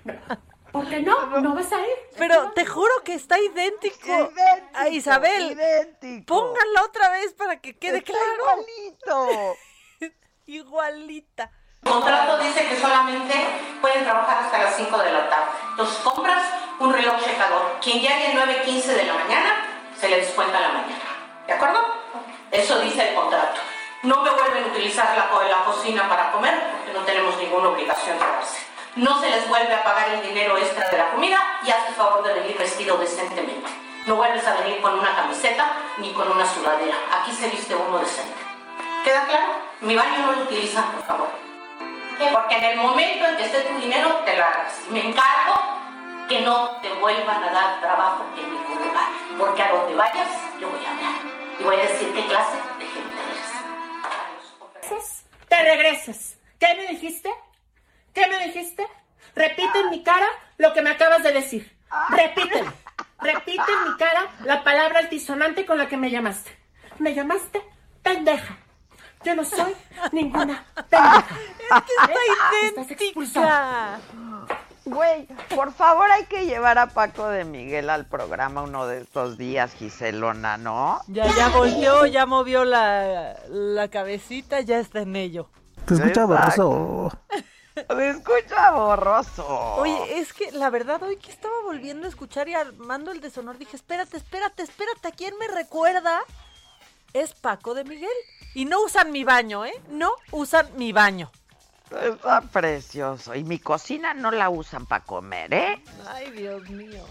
¿Por qué no? No vas a ir. Pero te juro que está idéntico, a Isabel. idéntico. Pónganla otra vez para que quede Está claro. igualito. [LAUGHS] Igualita. El contrato dice que solamente pueden trabajar hasta las 5 de la tarde. Entonces compras un reloj checador. Quien llegue a 9.15 de la mañana, se le descuenta la mañana. ¿De acuerdo? Eso dice el contrato. No me vuelven a utilizar la, la cocina para comer porque no tenemos ninguna obligación de darse. No se les vuelve a pagar el dinero extra de la comida y haz el favor de venir vestido decentemente. No vuelves a venir con una camiseta ni con una sudadera. Aquí se viste uno decente. ¿Queda claro? Mi baño no lo utilizan, por favor. Porque en el momento en que esté tu dinero, te largas. Me encargo que no te vuelvan a dar trabajo en ningún lugar. Porque a donde vayas, yo voy a hablar. Y voy a decir qué clase de gente eres. Te regresas. ¿Qué me dijiste? ¿Qué me dijiste? Repite en mi cara lo que me acabas de decir. Repítelo. Repite en mi cara la palabra altisonante con la que me llamaste. Me llamaste pendeja. Yo no soy ninguna pendeja. Es que está Estás expulsada. idéntica. Güey, por favor hay que llevar a Paco de Miguel al programa uno de estos días, Giselona, ¿no? Ya, ya volteó, ya movió la, la cabecita, ya está en ello. Te escucha borroso. [LAUGHS] Me escucha borroso. Oye, es que la verdad hoy que estaba volviendo a escuchar y armando el deshonor, dije, espérate, espérate, espérate, ¿a quién me recuerda? Es Paco de Miguel. Y no usan mi baño, ¿eh? No usan mi baño. Está precioso. Y mi cocina no la usan para comer, ¿eh? Ay, Dios mío.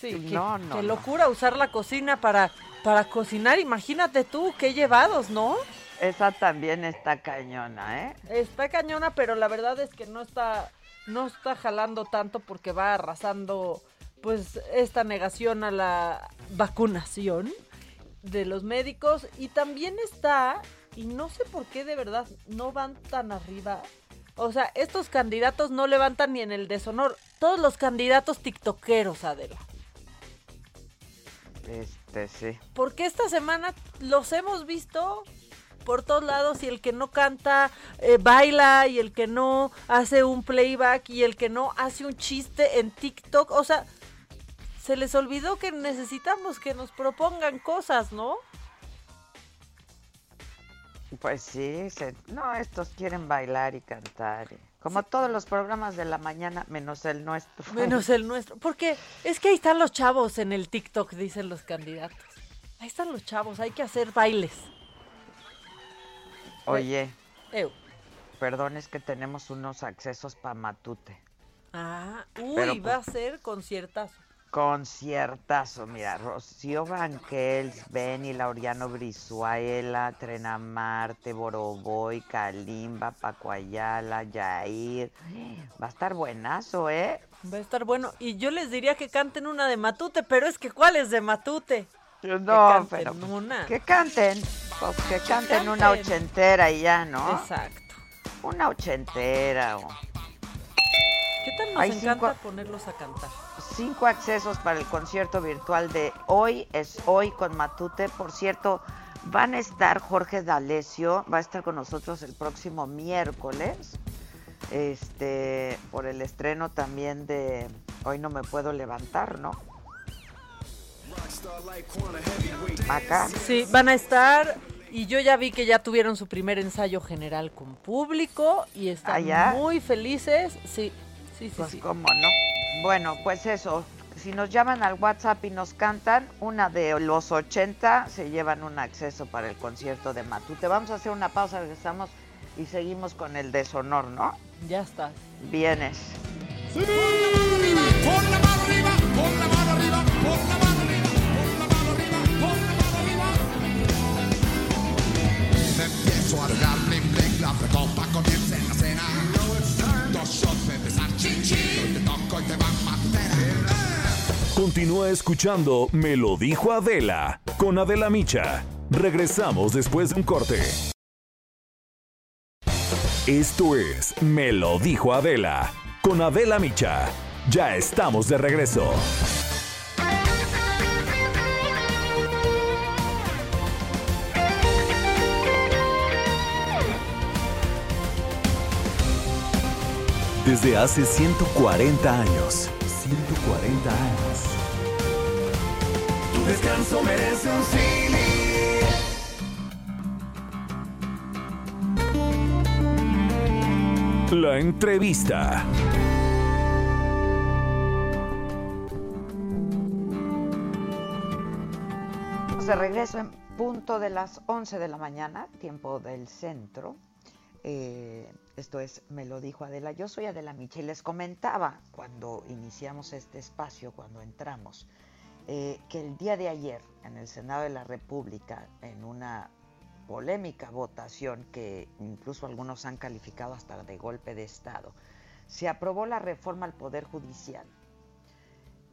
Sí, qué, No, no, qué no. locura usar la cocina para, para cocinar. Imagínate tú, qué llevados, ¿no? Esa también está cañona, ¿eh? Está cañona, pero la verdad es que no está, no está jalando tanto porque va arrasando, pues, esta negación a la vacunación de los médicos y también está, y no sé por qué de verdad no van tan arriba. O sea, estos candidatos no levantan ni en el deshonor. Todos los candidatos tiktokeros, Adela. Este, sí. Porque esta semana los hemos visto por todos lados y el que no canta eh, baila y el que no hace un playback y el que no hace un chiste en TikTok. O sea, se les olvidó que necesitamos que nos propongan cosas, ¿no? Pues sí, se- no, estos quieren bailar y cantar. Como todos los programas de la mañana, menos el nuestro. [LAUGHS] Menos el nuestro. Porque es que ahí están los chavos en el TikTok, dicen los candidatos. Ahí están los chavos, hay que hacer bailes. Oye, perdón, es que tenemos unos accesos para Matute. Ah, uy, Pero, va pues, a ser conciertazo. Conciertazo, mira, Rocío Banquels, Benny, Laureano Brizuela, Trenamarte, Boroboy, Kalimba, Paco Ayala, Yair. Va a estar buenazo, ¿eh? Va a estar bueno. Y yo les diría que canten una de Matute, pero es que ¿cuál es de Matute? No, canten pero pues, una. que canten, pues que canten una ochentera y ya, ¿no? Exacto. Una ochentera o ¿Qué tal nos Hay encanta cinco- ponerlos a cantar? cinco accesos para el concierto virtual de hoy, es hoy con Matute. Por cierto, Van a estar Jorge D'Alessio, va a estar con nosotros el próximo miércoles, este, por el estreno también de Hoy no me puedo levantar, ¿no? Acá. Sí, van a estar y yo ya vi que ya tuvieron su primer ensayo general con público y están ¿Ah, muy felices. Sí, sí, sí, Pues sí. cómo no. Bueno, pues eso, si nos llaman al WhatsApp y nos cantan, una de los 80 se llevan un acceso para el concierto de Matute. Vamos a hacer una pausa, regresamos y seguimos con el deshonor, ¿no? Ya está. Vienes. Continúa escuchando Me lo dijo Adela con Adela Micha. Regresamos después de un corte. Esto es Me lo dijo Adela con Adela Micha. Ya estamos de regreso. Desde hace 140 años. 140 años. Tu descanso merece un Sili. La entrevista. De regreso en punto de las 11 de la mañana, tiempo del centro. Eh, esto es, me lo dijo Adela. Yo soy Adela Micha y les comentaba cuando iniciamos este espacio, cuando entramos, eh, que el día de ayer en el Senado de la República, en una polémica votación que incluso algunos han calificado hasta de golpe de Estado, se aprobó la reforma al Poder Judicial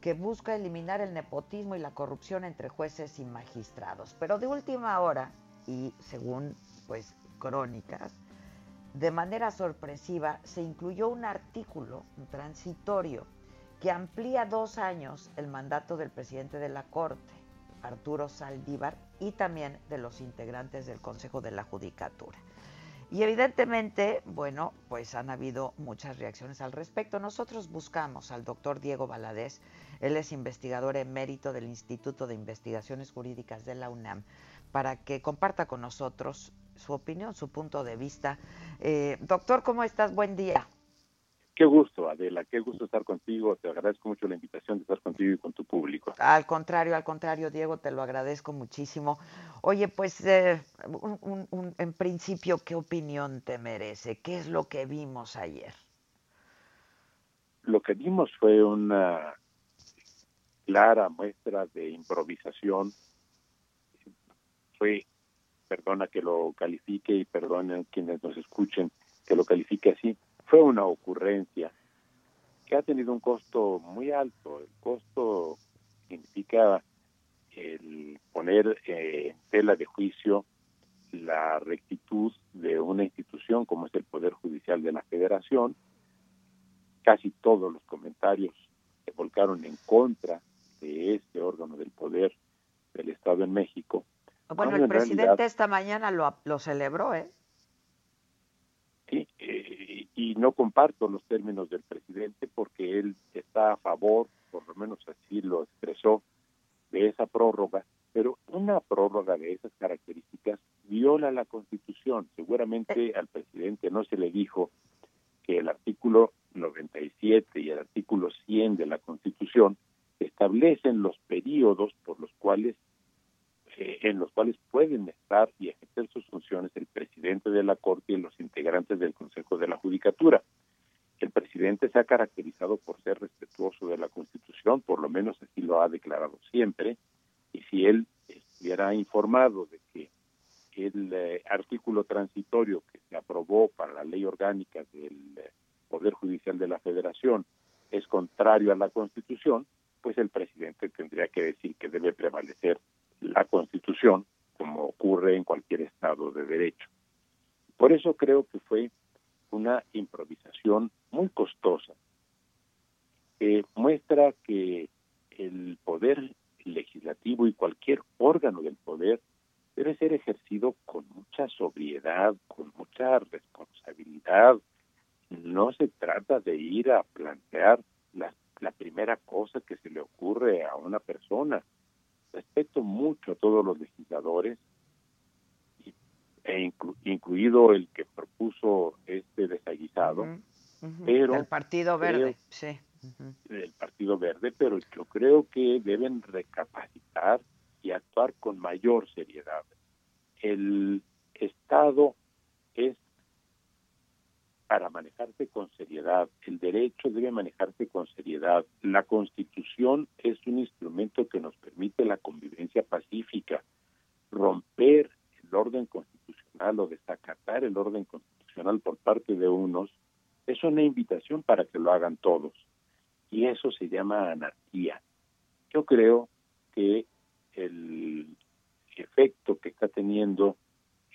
que busca eliminar el nepotismo y la corrupción entre jueces y magistrados. Pero de última hora, y según pues crónicas, de manera sorpresiva se incluyó un artículo transitorio que amplía dos años el mandato del presidente de la Corte, Arturo Saldívar, y también de los integrantes del Consejo de la Judicatura. Y evidentemente, bueno, pues han habido muchas reacciones al respecto. Nosotros buscamos al doctor Diego Valadez, él es investigador emérito del Instituto de Investigaciones Jurídicas de la UNAM, para que comparta con nosotros su opinión, su punto de vista. Eh, doctor, ¿cómo estás? Buen día. Qué gusto, Adela, qué gusto estar contigo. Te agradezco mucho la invitación de estar contigo y con tu público. Al contrario, al contrario, Diego, te lo agradezco muchísimo. Oye, pues eh, un- un- un- en principio, ¿qué opinión te merece? ¿Qué es lo que vimos ayer? Lo que vimos fue una clara muestra de improvisación. Fue, perdona que lo califique y perdonen quienes nos escuchen que lo califique así, fue una ocurrencia que ha tenido un costo muy alto. El costo significa el poner eh, en tela de juicio la rectitud de una institución como es el Poder Judicial de la Federación. Casi todos los comentarios se volcaron en contra de este órgano del poder del Estado en México. Bueno, el en presidente realidad- esta mañana lo, lo celebró, ¿eh? Sí, eh, y no comparto los términos del presidente porque él está a favor, por lo menos así lo expresó, de esa prórroga, pero una prórroga de esas características viola la Constitución. Seguramente al presidente no se le dijo que el artículo 97 y el artículo 100 de la Constitución establecen los periodos por los cuales eh, en los cuales pueden estar y ejercer sus funciones el presidente de la Corte y los integrantes del Consejo de la Judicatura. El presidente se ha caracterizado por ser respetuoso de la Constitución, por lo menos así lo ha declarado siempre, y si él estuviera informado de que el eh, artículo transitorio que se aprobó para la ley orgánica del Poder Judicial de la Federación es contrario a la Constitución, pues el presidente tendría que decir que debe prevalecer la Constitución, como ocurre en cualquier Estado de Derecho. Por eso creo que fue una improvisación muy costosa, que muestra que el poder legislativo y cualquier órgano del poder debe ser ejercido con mucha sobriedad, con mucha responsabilidad. No se trata de ir a plantear la, la primera cosa que se le ocurre a una persona. Respeto mucho a todos los legisladores, e inclu- incluido el que propuso este desaguisado, Ujú, pero El Partido creo- Verde, sí. ujú. del Partido Verde, pero yo creo que deben recapacitar y actuar con mayor seriedad. El Estado es para manejarse con seriedad, el derecho debe manejarse con seriedad, la Constitución es un instrumento que nos permite la convivencia pacífica, romper el orden constitucional o desacatar el orden constitucional por parte de unos es una invitación para que lo hagan todos. Y eso se llama anarquía. Yo creo que el efecto que está teniendo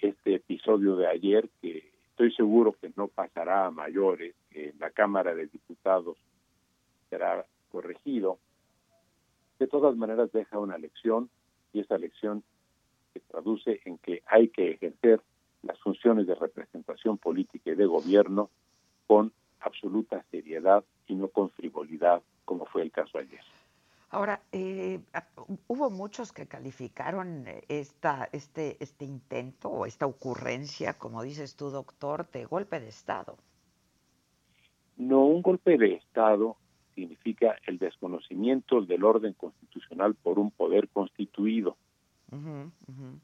este episodio de ayer, que estoy seguro que no pasará a mayores, en la Cámara de Diputados será corregido, de todas maneras deja una lección y esa lección se traduce en que hay que ejercer las funciones de representación política y de gobierno con absoluta seriedad y no con frivolidad, como fue el caso ayer. Ahora, eh, a- hubo muchos que calificaron eh, esta, este, este intento o esta ocurrencia, como dices tú, doctor, de golpe de Estado. No, un golpe de Estado significa el desconocimiento del orden constitucional por un poder constituido.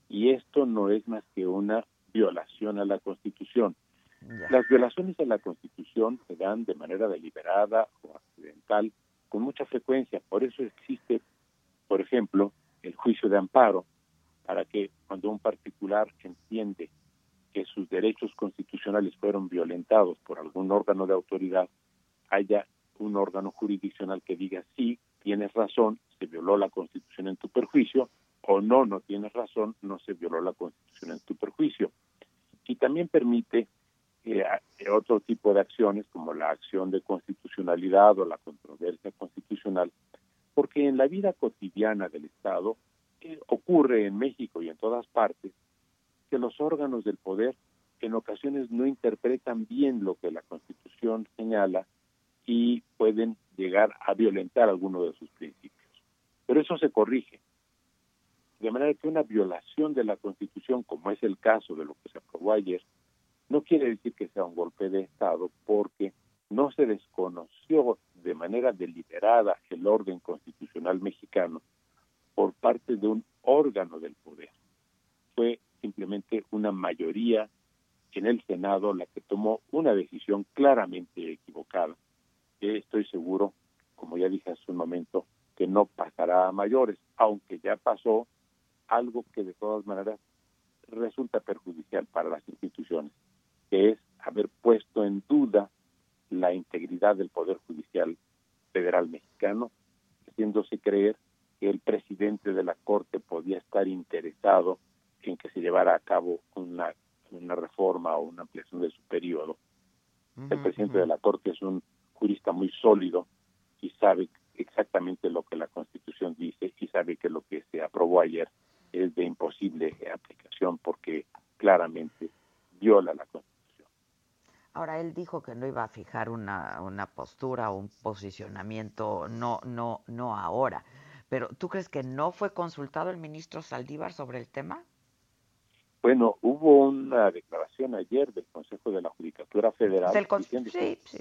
Y esto no es más que una violación a la Constitución. Ya. Las violaciones a la Constitución se dan de manera deliberada o accidental con mucha frecuencia. Por eso existe, por ejemplo, el juicio de amparo, para que cuando un particular entiende que sus derechos constitucionales fueron violentados por algún órgano de autoridad, haya un órgano jurisdiccional que diga sí, tienes razón, se violó la Constitución en tu perjuicio, o no, no tienes razón, no se violó la Constitución en tu perjuicio. Y también permite eh, otro tipo de acciones como la acción de constitucionalidad o la controversia porque en la vida cotidiana del Estado ocurre en México y en todas partes que los órganos del poder en ocasiones no interpretan bien lo que la Constitución señala y pueden llegar a violentar alguno de sus principios. Pero eso se corrige. De manera que una violación de la Constitución, como es el caso de lo que se aprobó ayer, no quiere decir que sea un golpe de Estado porque no se desconoció de manera deliberada el orden constitucional mexicano por parte de un órgano del poder. Fue simplemente una mayoría en el Senado la que tomó una decisión claramente equivocada, que estoy seguro, como ya dije hace un momento, que no pasará a mayores, aunque ya pasó algo que de todas maneras resulta perjudicial para las instituciones, que es haber puesto en duda la integridad del Poder Judicial Federal mexicano, haciéndose creer que el presidente de la Corte podía estar interesado en que se llevara a cabo una, una reforma o una ampliación de su periodo. El presidente de la Corte es un jurista muy sólido y sabe exactamente lo que la Constitución dice y sabe que lo que se aprobó ayer es de imposible aplicación porque claramente viola la Constitución. Ahora, él dijo que no iba a fijar una, una postura o un posicionamiento, no, no, no ahora. Pero, ¿tú crees que no fue consultado el ministro Saldívar sobre el tema? Bueno, hubo una declaración ayer del Consejo de la Judicatura Federal Del diciendo, sí, sí.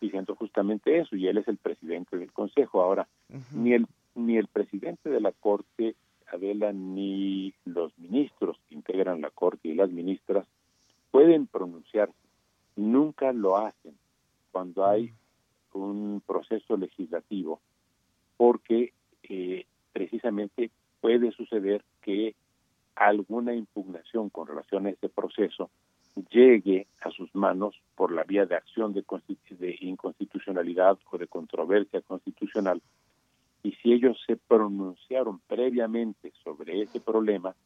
diciendo justamente eso, y él es el presidente del Consejo. Ahora, ni el ni el presidente de la Corte, Adela, ni los ministros que integran la Corte y las ministras pueden pronunciarse. Nunca lo hacen cuando hay un proceso legislativo, porque eh, precisamente puede suceder que alguna impugnación con relación a ese proceso llegue a sus manos por la vía de acción de, de inconstitucionalidad o de controversia constitucional. Y si ellos se pronunciaron previamente sobre ese problema,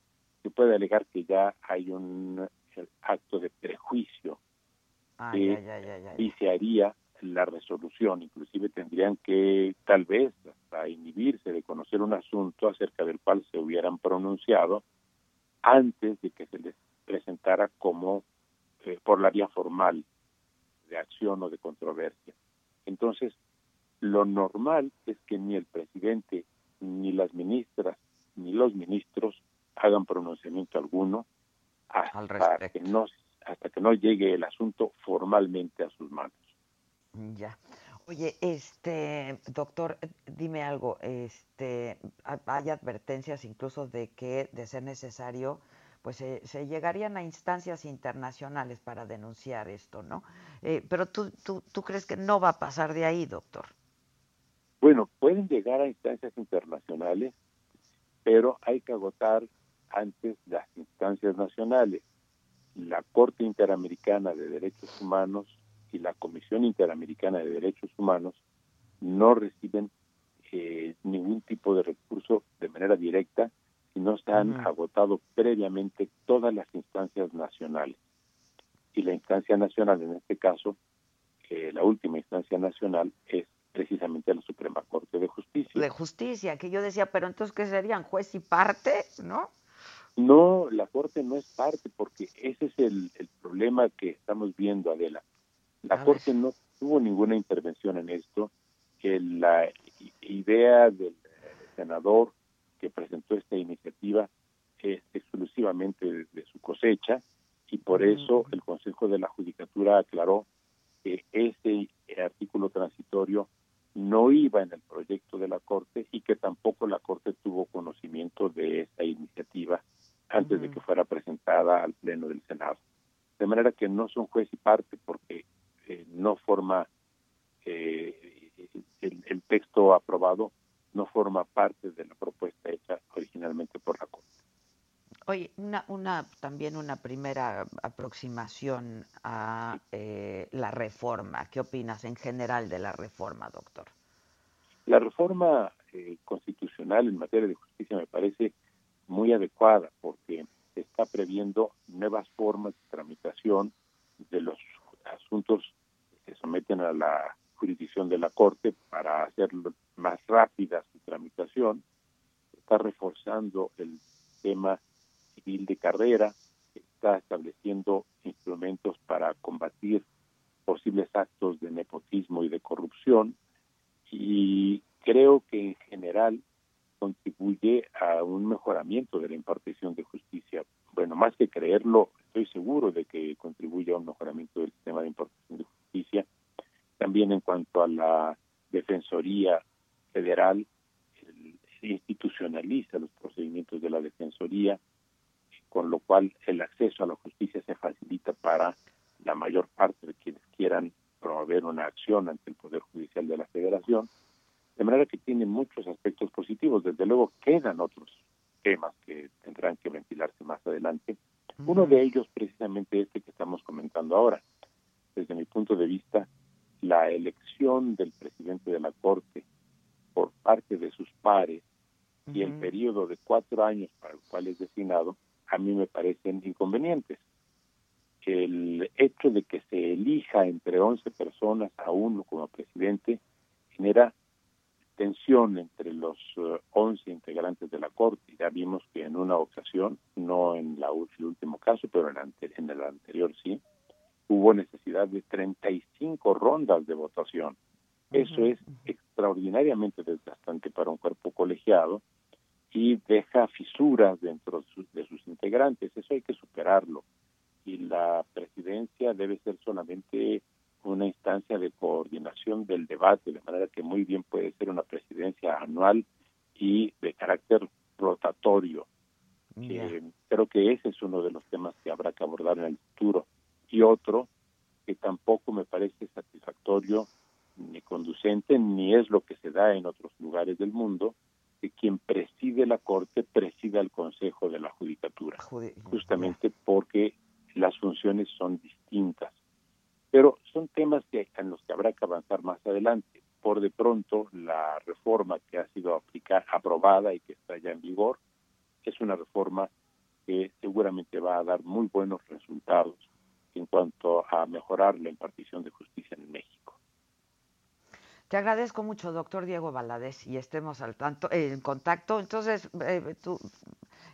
se puede alegar que ya hay un eh, acto de prejuicio Ay, que ay, ay, ay, ay. viciaría la resolución. Inclusive tendrían que, tal vez, hasta inhibirse de conocer un asunto acerca del cual se hubieran pronunciado antes de que se les presentara como eh, por la vía formal de acción o de controversia. Entonces, lo normal es que ni el presidente, ni las ministras, ni los ministros hagan pronunciamiento alguno hasta que no hasta que no llegue el asunto formalmente a sus manos. Ya. Oye, este doctor, dime algo, este hay advertencias incluso de que de ser necesario pues se llegarían a instancias internacionales para denunciar esto, ¿no? Eh, pero tú, tú, tú crees que no va a pasar de ahí, doctor. Bueno, pueden llegar a instancias internacionales, pero hay que agotar antes las instancias nacionales. La Corte Interamericana de Derechos Humanos y la Comisión Interamericana de Derechos Humanos no reciben eh, ningún tipo de recurso de manera directa si no se han agotado previamente todas las instancias nacionales. Y la instancia nacional, en este caso, eh, la última instancia nacional es precisamente la Suprema Corte de Justicia. De Justicia, que yo decía, pero entonces, ¿qué serían? ¿Juez y parte? ¿No? No, la Corte no es parte, porque ese es el, problema que estamos viendo, Adela. La Corte no tuvo ninguna intervención en esto. que la idea del senador que presentó esta iniciativa es exclusivamente de, su cosecha y por eso el Consejo de la Judicatura aclaró que ese artículo transitorio no iba en el proyecto de la Corte y que tampoco la Corte tuvo conocimiento de esta iniciativa antes de que fuera presentada al Pleno del Senado. De manera que no son juez y parte porque eh, no forma eh, el texto aprobado no forma parte de la propuesta hecha originalmente por la Corte. Oye, una, una, también una primera aproximación a eh, la reforma. ¿Qué opinas en general de la reforma, doctor? La reforma eh, constitucional en materia de justicia me parece muy adecuada porque está previendo nuevas formas de tramitación de los asuntos que se someten a la jurisdicción de la Corte para hacerlo más rápida su tramitación, está reforzando el tema civil de carrera, está estableciendo instrumentos para combatir posibles actos de nepotismo y de corrupción y creo que en general contribuye a un mejoramiento de la impartición de justicia. Bueno, más que creerlo, estoy seguro de que contribuye a un mejoramiento del sistema de impartición de justicia. También en cuanto a la Defensoría federal se institucionaliza los procedimientos de la Defensoría, con lo cual el acceso a la justicia se facilita para la mayor parte de quienes quieran promover una acción ante el Poder Judicial de la Federación, de manera que tiene muchos aspectos positivos. Desde luego quedan otros temas que tendrán que ventilarse más adelante. Uno de ellos precisamente este que estamos comentando ahora. Desde mi punto de vista, la elección del presidente de la Corte por parte de sus pares y el periodo de cuatro años para el cual es designado, a mí me parecen inconvenientes. El hecho de que se elija entre 11 personas a uno como presidente genera tensión entre los 11 eh, integrantes de la Corte. Ya vimos que en una ocasión, no en la, el último caso, pero en, en el anterior sí, hubo necesidad de 35 rondas de votación. Eso es extraordinariamente desgastante para un cuerpo colegiado y deja fisuras dentro de sus integrantes. Eso hay que superarlo. Y la presidencia debe ser solamente una instancia de coordinación del debate, de manera que muy bien puede ser una presidencia anual y de carácter rotatorio. Eh, creo que ese es uno de los temas que habrá que abordar en el futuro. Y otro que tampoco me parece satisfactorio ni conducente ni es lo que se da en otros lugares del mundo, que quien preside la Corte presida el Consejo de la Judicatura, justamente porque las funciones son distintas. Pero son temas que, en los que habrá que avanzar más adelante. Por de pronto, la reforma que ha sido aplicar, aprobada y que está ya en vigor es una reforma que seguramente va a dar muy buenos resultados en cuanto a mejorar la impartición de justicia en México. Te agradezco mucho, doctor Diego Valadez, y estemos al tanto, en contacto. Entonces, eh, tú,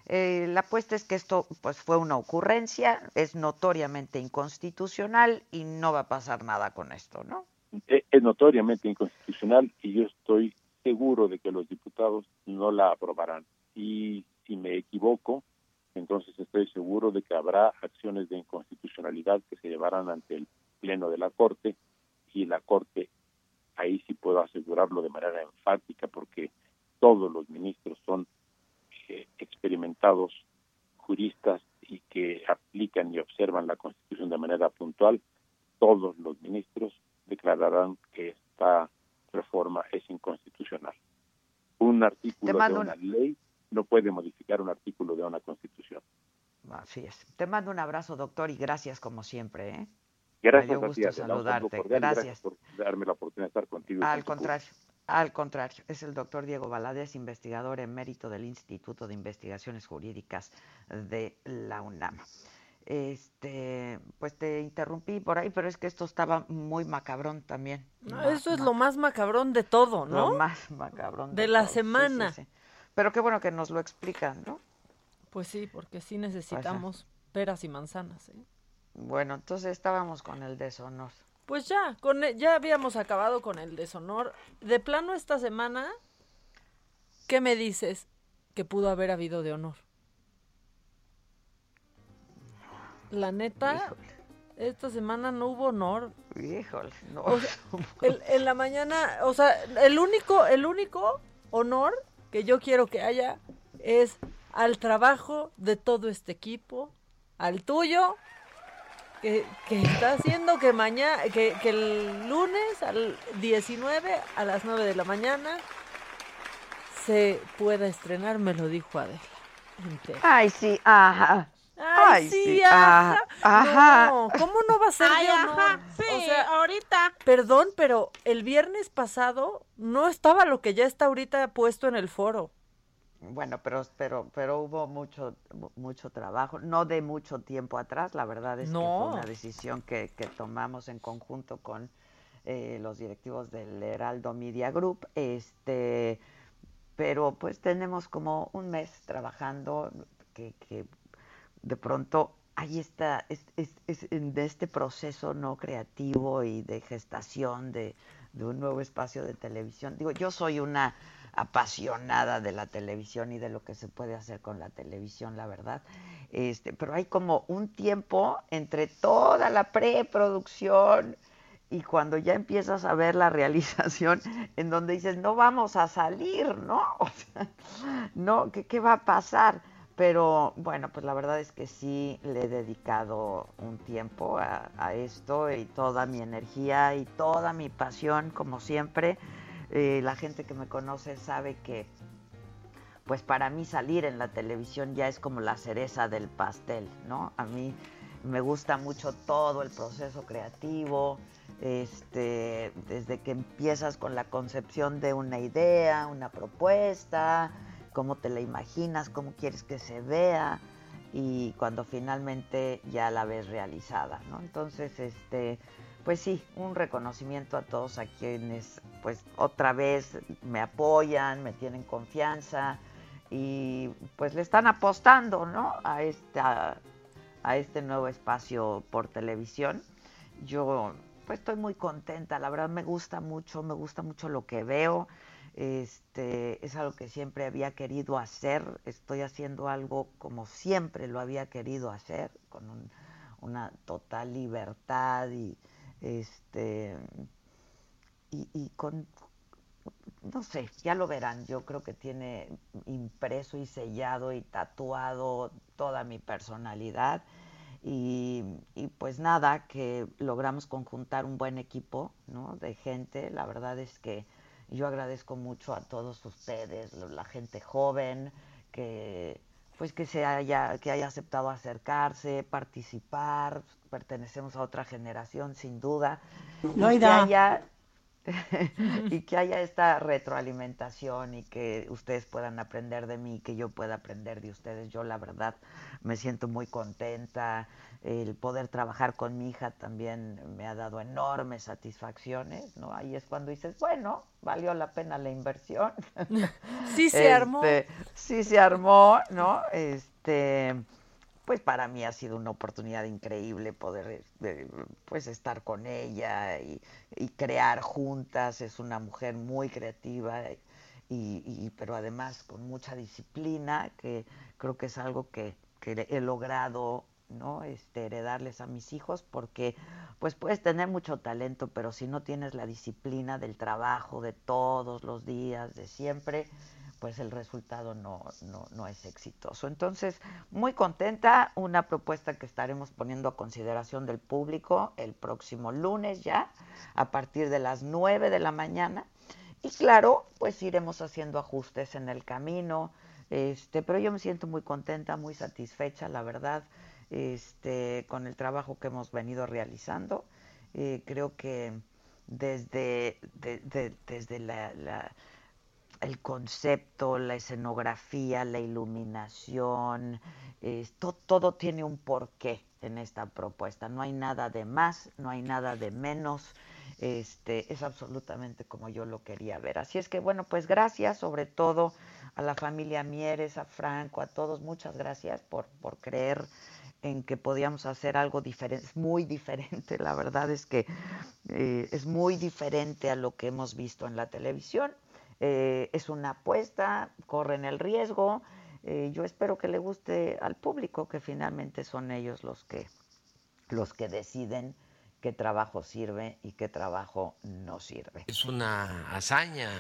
Eh, la apuesta es que esto pues fue una ocurrencia, es notoriamente inconstitucional y no va a pasar nada con esto, ¿no? Eh, es notoriamente inconstitucional y yo estoy seguro de que los diputados no la aprobarán. Y si me equivoco, entonces estoy seguro de que habrá acciones de inconstitucionalidad que se llevarán ante el Pleno de la Corte y la Corte, ahí sí puedo asegurarlo de manera enfática porque todos los ministros son eh, experimentados juristas y que aplican y observan la Constitución de manera puntual, todos los ministros declararán que esta reforma es inconstitucional. Un artículo de una ley no puede modificar un artículo de una constitución. Así es. Te mando un abrazo, doctor, y gracias como siempre. ¿eh? Gracias, Me dio gusto saludarte. Gracias. por darme la oportunidad de estar contigo. Al contrario. Al contrario, es el doctor Diego Valadez, investigador emérito del Instituto de Investigaciones Jurídicas de la UNAM. Este, pues te interrumpí por ahí, pero es que esto estaba muy macabrón también. eso es lo más macabrón de todo, ¿no? Lo más macabrón de, la semana. Pero qué bueno que nos lo explican, ¿no? Pues sí, porque sí necesitamos peras y manzanas. ¿eh? Bueno, entonces estábamos con el deshonor. Pues ya, con e, ya habíamos acabado con el deshonor. De plano esta semana, ¿qué me dices que pudo haber habido de honor? La neta, esta semana no hubo honor. Híjole, no. en la mañana, o sea, el único, el único honor que yo quiero que haya es al trabajo de todo este equipo, al tuyo, que, está haciendo que mañana, que, el lunes al 19 a las 9 de la mañana se pueda estrenar, me lo dijo Adela. Ay, sí, ajá. Ay, sí, ajá. ajá. No, ¿cómo no va a ser Ay, ajá. Sí, o sea, ahorita. Perdón, pero el viernes pasado no estaba lo que ya está ahorita puesto en el foro. Bueno, pero, pero, pero hubo mucho, mucho trabajo, no de mucho tiempo atrás, la verdad es que fue una decisión que, que tomamos en conjunto con eh, los directivos del Heraldo Media Group, este, pero pues tenemos como un mes trabajando que, que de pronto ahí está, es, es, es, de este proceso no creativo y de gestación de, de un nuevo espacio de televisión. Digo, yo soy una apasionada de la televisión y de lo que se puede hacer con la televisión, la verdad. Este, pero hay como un tiempo entre toda la preproducción y cuando ya empiezas a ver la realización [LAUGHS] en donde dices, no vamos a salir, ¿no? [LAUGHS] No, ¿qué, ¿qué va a pasar? Pero bueno, pues la verdad es que sí le he dedicado un tiempo a esto y toda mi energía y toda mi pasión, como siempre eh, la gente que me conoce sabe que, pues para mí salir en la televisión ya es como la cereza del pastel, ¿no? A mí me gusta mucho todo el proceso creativo, este, desde que empiezas con la concepción de una idea, una propuesta, cómo te la imaginas, cómo quieres que se vea y cuando finalmente ya la ves realizada, ¿no? Entonces, este, pues sí, un reconocimiento a todos a quienes pues otra vez me apoyan, me tienen confianza y pues le están apostando, ¿no? A esta a este nuevo espacio por televisión. Yo pues estoy muy contenta, la verdad me gusta mucho, me gusta mucho lo que veo. Este, es algo que siempre había querido hacer, estoy haciendo algo como siempre lo había querido hacer, con una total libertad y, este y, con no sé, ya lo verán, yo creo que tiene impreso y sellado y tatuado toda mi personalidad y, y, pues nada, que logramos conjuntar un buen equipo ¿no? de gente, la verdad es que yo agradezco mucho a todos ustedes, la gente joven, que pues que se haya, que haya aceptado acercarse, participar, pertenecemos a otra generación sin duda. No, que haya, [LAUGHS] y [LAUGHS] que haya esta retroalimentación y que ustedes puedan aprender de mí, que yo pueda aprender de ustedes. Yo la verdad me siento muy contenta. El poder trabajar con mi hija también me ha dado enormes satisfacciones, ¿no? Ahí es cuando dices, bueno, valió la pena la inversión. [LAUGHS] Sí se armó. Este, sí se armó, ¿no? Este pues para mí ha sido una oportunidad increíble poder eh, pues estar con ella y, crear juntas. Es una mujer muy creativa y, pero además con mucha disciplina, que creo que es algo que, que he logrado ¿no? Este, heredarles a mis hijos porque pues puedes tener mucho talento, pero si no tienes la disciplina del trabajo de todos los días, de siempre, pues el resultado no, no, no, es exitoso. Entonces, muy contenta, una propuesta que estaremos poniendo a consideración del público el próximo lunes ya, a partir de las 9 de la mañana. Y claro, pues iremos haciendo ajustes en el camino, este, pero yo me siento muy contenta, muy satisfecha, la verdad, este, con el trabajo que hemos venido realizando. Eh, creo que desde, desde la el concepto, la escenografía, la iluminación, todo tiene un porqué en esta propuesta. No hay nada de más, no hay nada de menos. Este, es absolutamente como yo lo quería ver. Así es que bueno, pues gracias sobre todo a la familia Mieres, a Franco, a todos, muchas gracias por, por creer en que podíamos hacer algo diferente, es muy diferente, la verdad es que eh, es muy diferente a lo que hemos visto en la televisión eh, es una apuesta, corren el riesgo. Eh, yo espero que le guste al público, que finalmente son ellos los que, los que deciden qué trabajo sirve y qué trabajo no sirve. Es una hazaña.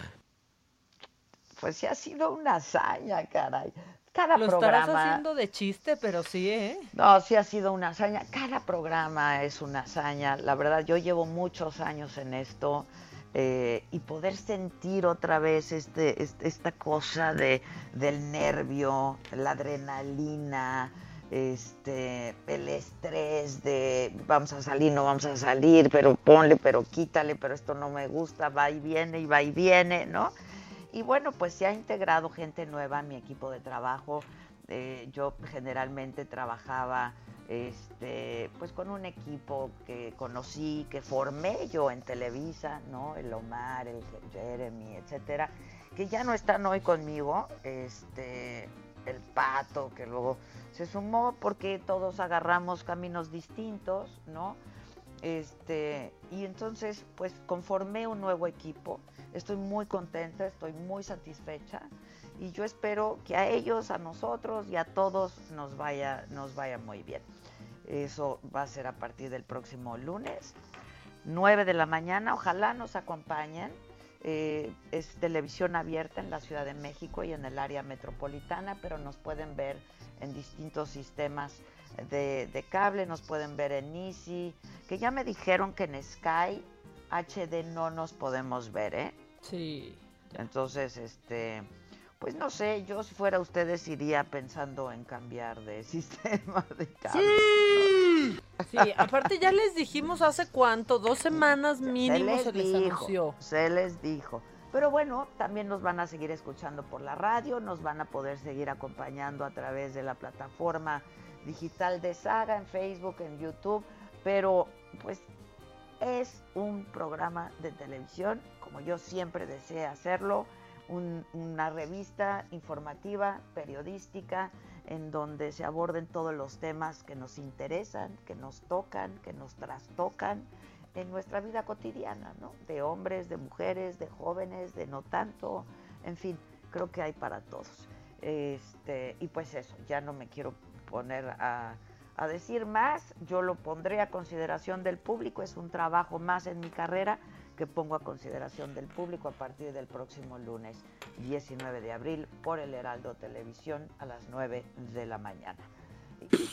Pues sí ha sido una hazaña, caray. Cada Lo programa. estarás haciendo de chiste, pero sí, ¿eh? No, sí ha sido una hazaña. Cada programa es una hazaña. La verdad, yo llevo muchos años en esto. Eh, y poder sentir otra vez este, esta cosa de, del nervio, la adrenalina, este, el estrés de vamos a salir, no vamos a salir, pero ponle, pero quítale, pero esto no me gusta, va y viene y va y viene, ¿no? Y bueno, pues se ha integrado gente nueva a mi equipo de trabajo. Eh, yo generalmente trabajaba este, pues con un equipo que conocí, que formé yo en Televisa, ¿no? El Omar, el Jeremy, etcétera, que ya no están hoy conmigo, este, el Pato, que luego se sumó porque todos agarramos caminos distintos, ¿no? Este, y entonces, pues conformé un nuevo equipo. Estoy muy contenta, estoy muy satisfecha y yo espero que a ellos, a nosotros y a todos nos vaya, nos vaya muy bien. Eso va a ser a partir del próximo lunes, 9 de la mañana. Ojalá nos acompañen. Eh, es televisión abierta en la Ciudad de México y en el área metropolitana, pero nos pueden ver en distintos sistemas de, cable, nos pueden ver en Easy, que ya me dijeron que en Sky HD no nos podemos ver, ¿eh? Sí. Entonces, este, pues no sé, yo si fuera ustedes iría pensando en cambiar de [LAUGHS] sistema de cable. Sí. sí, aparte ya les dijimos hace cuánto, dos semanas mínimo se les, anunció. Se les dijo. Pero bueno, también nos van a seguir escuchando por la radio, nos van a poder seguir acompañando a través de la plataforma digital de Saga, en Facebook, en YouTube, pero pues es un programa de televisión, como yo siempre deseé hacerlo una revista informativa, periodística, en donde se aborden todos los temas que nos interesan, que nos tocan, que nos trastocan en nuestra vida cotidiana, ¿no? De hombres, de mujeres, de jóvenes, de no tanto, en fin, creo que hay para todos. Este, y pues eso, ya no me quiero poner a, a decir más, yo lo pondré a consideración del público, es un trabajo más en mi carrera que pongo a consideración del público a partir del próximo lunes 19 de abril por el Heraldo Televisión a las 9 de la mañana.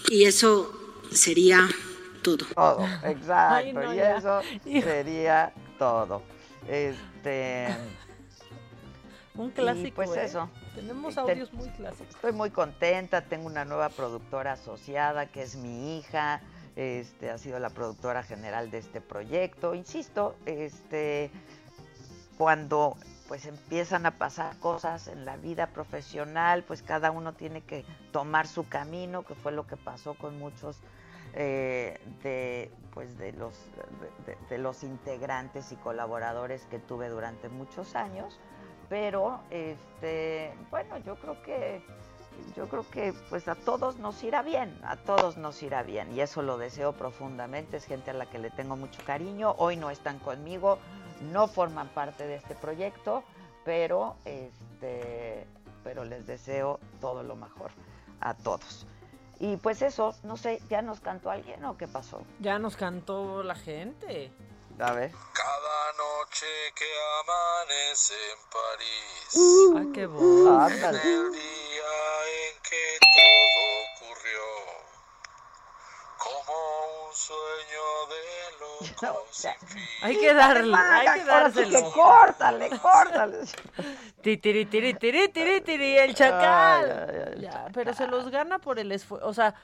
Y eso sería todo. Todo, [LAUGHS] exacto. y eso sería todo. Este. [LAUGHS] Un clásico. pues ¿eh? eso. Tenemos este, audios muy clásicos. Estoy muy contenta. Tengo una nueva productora asociada que es mi hija este, ha sido la productora general de este proyecto. Insisto, este, cuando pues empiezan a pasar cosas en la vida profesional, pues cada uno tiene que tomar su camino, que fue lo que pasó con muchos eh, de pues de los de, los integrantes y colaboradores que tuve durante muchos años pero este bueno yo creo que yo creo que pues a todos nos irá bien, a todos nos irá bien y eso lo deseo profundamente, es gente a la que le tengo mucho cariño, hoy no están conmigo, no forman parte de este proyecto, pero este pero les deseo todo lo mejor a todos. Y pues eso, no sé, ¿ya nos cantó alguien o qué pasó? Ya nos cantó la gente. A ver. Cada noche que amanece en París. Uh, Ay, qué. En el día en que todo ocurrió. Como un sueño de loco sin fin. Hay que darle, hay que dárselo. Que córtale, córtale. tiri, tiri, tiri, tiri, tiri, el chacal. Ay, ay, ay, ya, pero se los gana por el esfuerzo. O sea,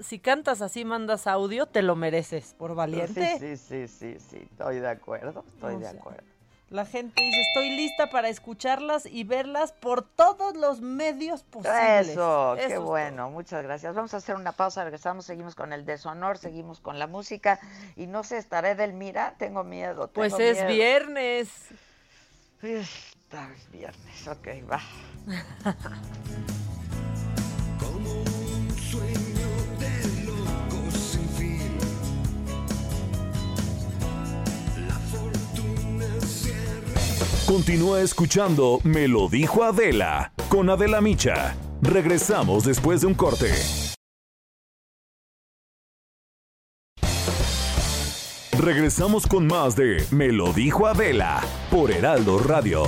si cantas así, mandas audio, te lo mereces, por valiente. Sí, sí, sí, sí, estoy de acuerdo, estoy de acuerdo. La gente dice, estoy lista para escucharlas y verlas por todos los medios posibles. Eso, qué bueno, muchas gracias. Vamos a hacer una pausa, regresamos, seguimos con el deshonor, seguimos con la música y no sé, estaré del mira, tengo miedo. pues es viernes. Está viernes, ok, va. [LAUGHS] Continúa escuchando Me lo dijo Adela con Adela Micha. Regresamos después de un corte. Regresamos con más de Me lo dijo Adela por Heraldo Radio.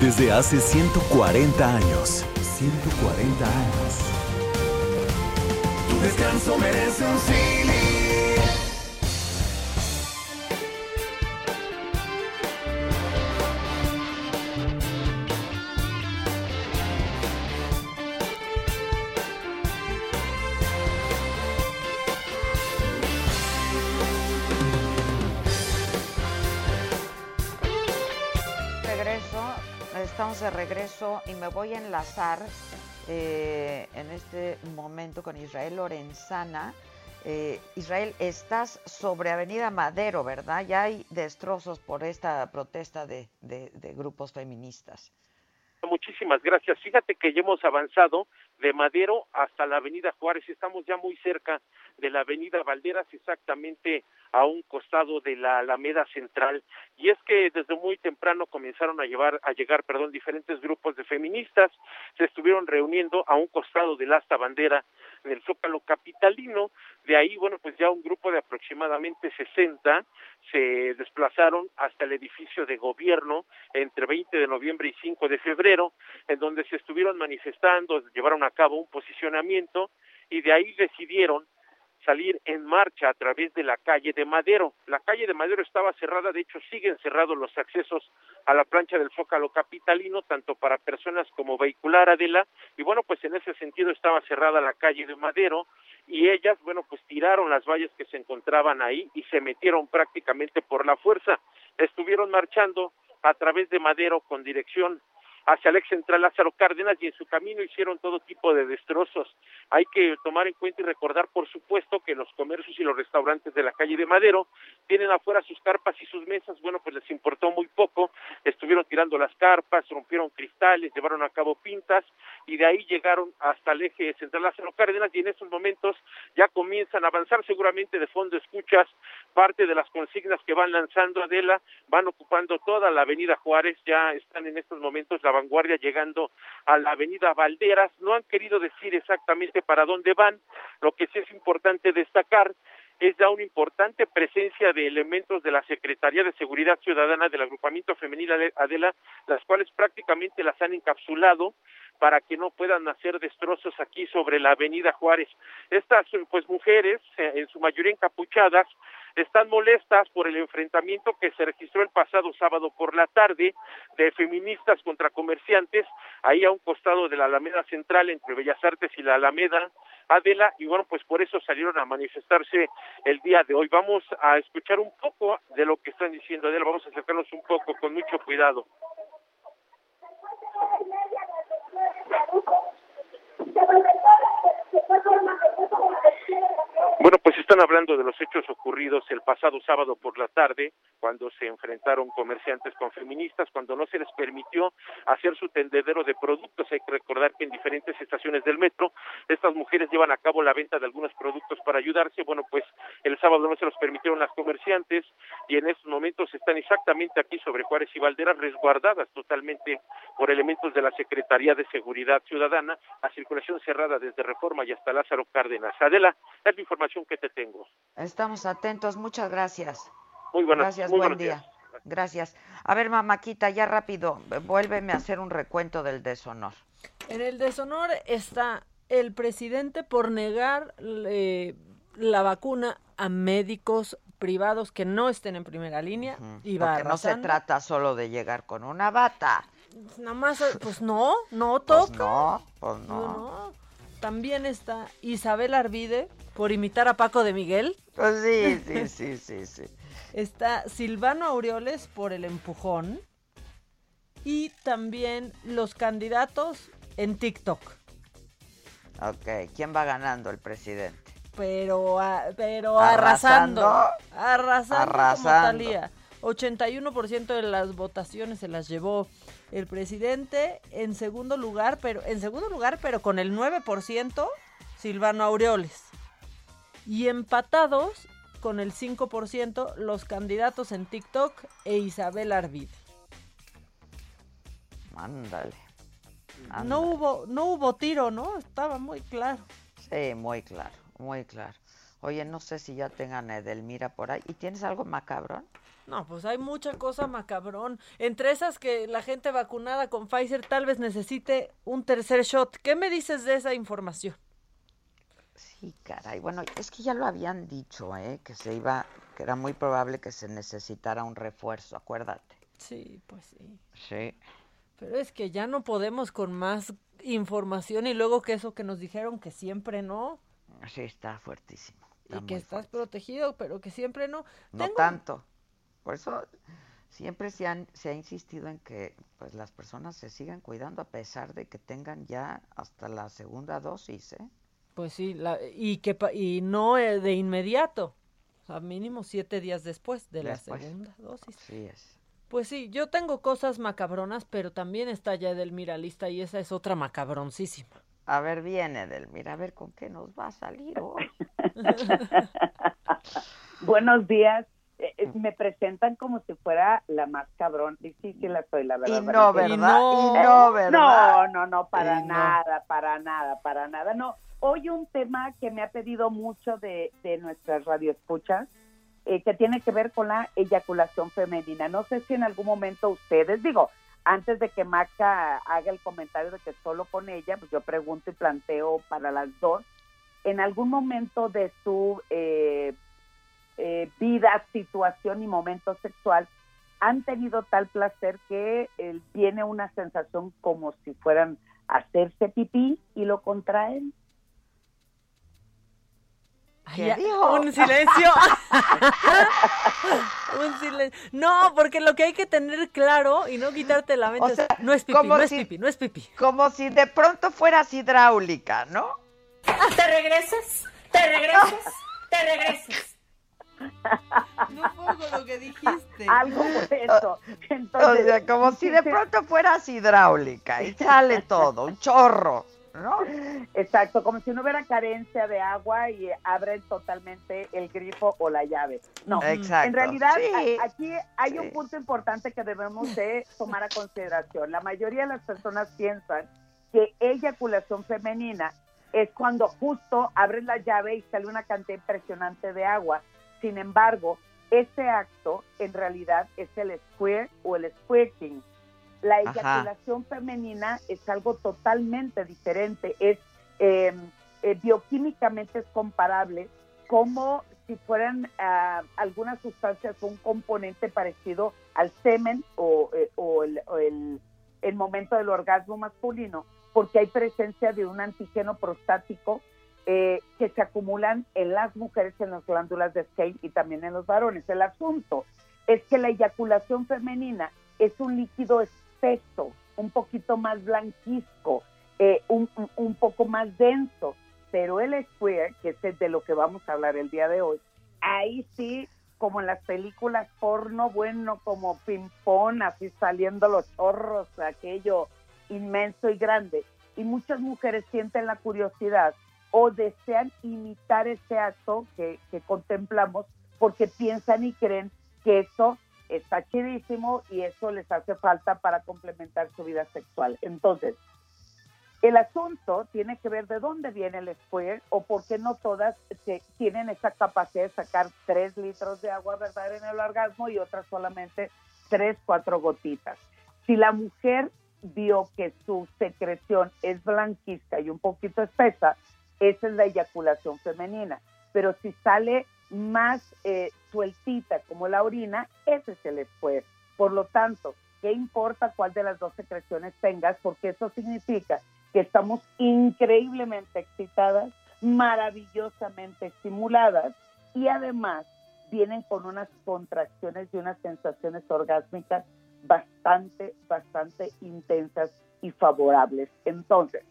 Desde hace 140 años 140 años. Tu descanso merece un cine. Regreso y me voy a enlazar eh, en este momento con Israel Lorenzana. Eh, Israel, estás sobre Avenida Madero, ¿verdad? Ya hay destrozos por esta protesta de, de, grupos feministas. Muchísimas gracias. Fíjate que ya hemos avanzado de Madero hasta la Avenida Juárez. Estamos ya muy cerca de la Avenida Valderas, exactamente a un costado de la Alameda Central. Y es que desde muy temprano comenzaron a llevar, a llegar, perdón, diferentes grupos de feministas, se estuvieron reuniendo a un costado del asta bandera del Zócalo capitalino. De ahí, bueno, pues ya un grupo de aproximadamente 60 se desplazaron hasta el edificio de gobierno entre 20 de noviembre y 5 de febrero, en donde se estuvieron manifestando, llevaron a cabo un posicionamiento y de ahí decidieron salir en marcha a través de la calle de Madero. La calle de Madero estaba cerrada, de hecho siguen cerrados los accesos a la plancha del Zócalo capitalino, tanto para personas como vehicular, Adela, y bueno, pues en ese sentido estaba cerrada la calle de Madero y ellas, bueno, pues tiraron las vallas que se encontraban ahí y se metieron prácticamente por la fuerza. Estuvieron marchando a través de Madero con dirección hacia el ex central Lázaro Cárdenas y en su camino hicieron todo tipo de destrozos. Hay que tomar en cuenta y recordar, por supuesto, que los comercios y los restaurantes de la calle de Madero tienen afuera sus carpas y sus mesas. Bueno, pues les importó muy poco. Estuvieron tirando las carpas, rompieron cristales, llevaron a cabo pintas y de ahí llegaron hasta el eje central Lázaro Cárdenas y en estos momentos ya comienzan a avanzar seguramente de fondo escuchas parte de las consignas que van lanzando Adela, van ocupando toda la avenida Juárez, ya están en estos momentos la vanguardia llegando a la avenida Valderas, no han querido decir exactamente para dónde van, lo que sí es importante destacar es ya una importante presencia de elementos de la Secretaría de Seguridad Ciudadana del agrupamiento femenil Adela, las cuales prácticamente las han encapsulado para que no puedan hacer destrozos aquí sobre la avenida Juárez. Estas pues mujeres, eh, en su mayoría encapuchadas, están molestas por el enfrentamiento que se registró el pasado sábado por la tarde de feministas contra comerciantes, ahí a un costado de la Alameda Central entre Bellas Artes y la Alameda Adela, y bueno, pues por eso salieron a manifestarse el día de hoy. Vamos a escuchar un poco de lo que están diciendo Adela, vamos a acercarnos un poco con mucho cuidado. Bueno, pues están hablando de los hechos ocurridos el pasado sábado por la tarde, cuando se enfrentaron comerciantes con feministas, cuando no se les permitió hacer su tendedero de productos. Hay que recordar que en diferentes estaciones del metro estas mujeres llevan a cabo la venta de algunos productos para ayudarse. Bueno, pues el sábado no se los permitieron las comerciantes y en estos momentos están exactamente aquí sobre Juárez y Valderas, resguardadas totalmente por elementos de la Secretaría de Seguridad Ciudadana, a circulación cerrada desde Reforma y hasta Lázaro Cárdenas. Adela, es la información que te tengo. Estamos atentos, muchas gracias. Muy buenas Gracias, muy buen buenos día. días. Gracias. A ver, mamáquita, ya rápido, vuélveme a hacer un recuento del deshonor. En el deshonor está el presidente por negar eh, la vacuna a médicos privados que no estén en primera línea y va Porque no se trata solo de llegar con una bata. Nada más, pues no, no Pues toca. no, pues No, no. no. También está Isabel Arvide por imitar a Paco de Miguel. Pues sí, sí, sí, sí, sí. [LAUGHS] Está Silvano Aureoles por el empujón. Y también los candidatos en TikTok. Ok, ¿quién va ganando? El presidente. Pero, a- pero Arrasando. arrasando. Arrasando, como Arrasando. Talía. 81% de las votaciones se las llevó el presidente. En segundo lugar, pero en segundo lugar, pero con el 9%, Silvano Aureoles. Y empatados con el 5% los candidatos en TikTok e Isabel Arvid. Ándale. No hubo, no hubo tiro, ¿no? Estaba muy claro. Sí, muy claro, muy claro. Oye, no sé si ya tengan Edelmira por ahí. ¿Y tienes algo macabrón? No, pues hay mucha cosa macabrón. Entre esas que la gente vacunada con Pfizer tal vez necesite un tercer shot. ¿Qué me dices de esa información? Sí, caray. Bueno, es que ya lo habían dicho, ¿eh? Que se iba, que era muy probable que se necesitara un refuerzo, acuérdate. Sí, pues sí. Sí. Pero es que ya no podemos con más información y luego que eso que nos dijeron que siempre no Sí, está fuertísimo. y que estás protegido, pero que siempre no. No Tengo- tanto. Por eso siempre se, han, se ha insistido en que pues las personas se sigan cuidando a pesar de que tengan ya hasta la segunda dosis, ¿eh? Pues sí, la- y que pa- y no eh, de inmediato. O sea, mínimo siete días después de Después. la segunda dosis. Sí es. Pues sí, yo tengo cosas macabronas, pero también está ya Edelmira lista y esa es otra macabroncísima. A ver, viene Edelmira, a ver con qué nos va a salir hoy. [LAUGHS] Buenos días. Eh, eh, me presentan como si fuera la más cabrón. Y sí, sí la soy, la verdad. Y no. ¿verdad? Y no, ¿verdad? No, no, no, para Y no. nada, para nada, para nada. No, hoy un tema que me ha pedido mucho de, de nuestras radioescuchas, eh, que tiene que ver con la eyaculación femenina. No sé si en algún momento ustedes, digo, antes de que Maca haga el comentario de que solo con ella, pues yo pregunto y planteo para las dos, en algún momento de su eh, eh, vida, situación y momento sexual, han tenido tal placer que eh, tiene una sensación como si fueran a hacerse pipí y lo contraen. ¿Qué dijo? Un silencio. [LAUGHS] un silencio. No, porque lo que hay que tener claro y no quitarte la mente O sea, es, no es pipí, como no es si- pipí, no es pipí. Como si de pronto fueras hidráulica, ¿no? ¿Te regresas? ¿Te regresas? ¿Te regresas? No con lo que dijiste. Algo por eso. O Entonces, sea, como si de pronto fueras hidráulica y sale todo, un chorro, ¿no? Exacto, como si no hubiera carencia de agua y abren totalmente el grifo o la llave. No, Exacto, en realidad sí, aquí hay sí. un punto importante que debemos de tomar a consideración. La mayoría de las personas piensan que eyaculación femenina es cuando justo abres la llave y sale una cantidad impresionante de agua. Sin embargo, ese acto en realidad es el squirt o el squirting. La Ajá. eyaculación femenina es algo totalmente diferente, es eh, eh, bioquímicamente es comparable como si fueran ah, algunas sustancias o un componente parecido al semen o, eh, o el, o el- el momento del orgasmo masculino, porque hay presencia de un antígeno prostático eh, que se acumulan en las mujeres, en las glándulas de Skene y también en los varones. El asunto es que la eyaculación femenina es un líquido espeso, un poquito más blanquizco, eh, un, un- poco más denso, pero el square, que es de lo que vamos a hablar el día de hoy, ahí sí, como en las películas porno, bueno, como ping-pong, así saliendo los chorros, aquello inmenso y grande. Y muchas mujeres sienten la curiosidad o desean imitar ese acto que, que contemplamos porque piensan y creen que eso está chidísimo y eso les hace falta para complementar su vida sexual. Entonces, el asunto tiene que ver de dónde viene el square o por qué no todas se- tienen esa capacidad de sacar tres litros de agua, ¿verdad?, en el orgasmo y otras solamente tres, cuatro gotitas. Si la mujer vio que su secreción es blanquizca y un poquito espesa, esa es la eyaculación femenina. Pero si sale más eh, sueltita como la orina, ese es el square. Por lo tanto, ¿qué importa cuál de las dos secreciones tengas? Porque eso significa que estamos increíblemente excitadas, maravillosamente estimuladas y además vienen con unas contracciones y unas sensaciones orgásmicas bastante, bastante intensas y favorables. Entonces,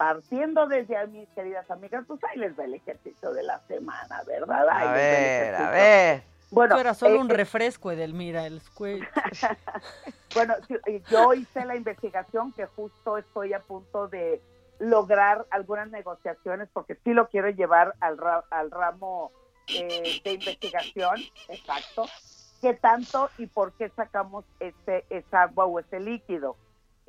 partiendo desde ahí, mis queridas amigas, pues ahí les va el ejercicio de la semana, ¿verdad? Ahí A les va el ver, a ejercicio. ver. Bueno, Eso era solo eh, un eh, refresco, Edelmira, el square. [LAUGHS] Bueno, eh, yo hice la investigación que justo estoy a punto de lograr algunas negociaciones porque sí lo quiero llevar al, ra- al ramo eh, de investigación, exacto. ¿Qué tanto y por qué sacamos ese, esa agua o ese líquido?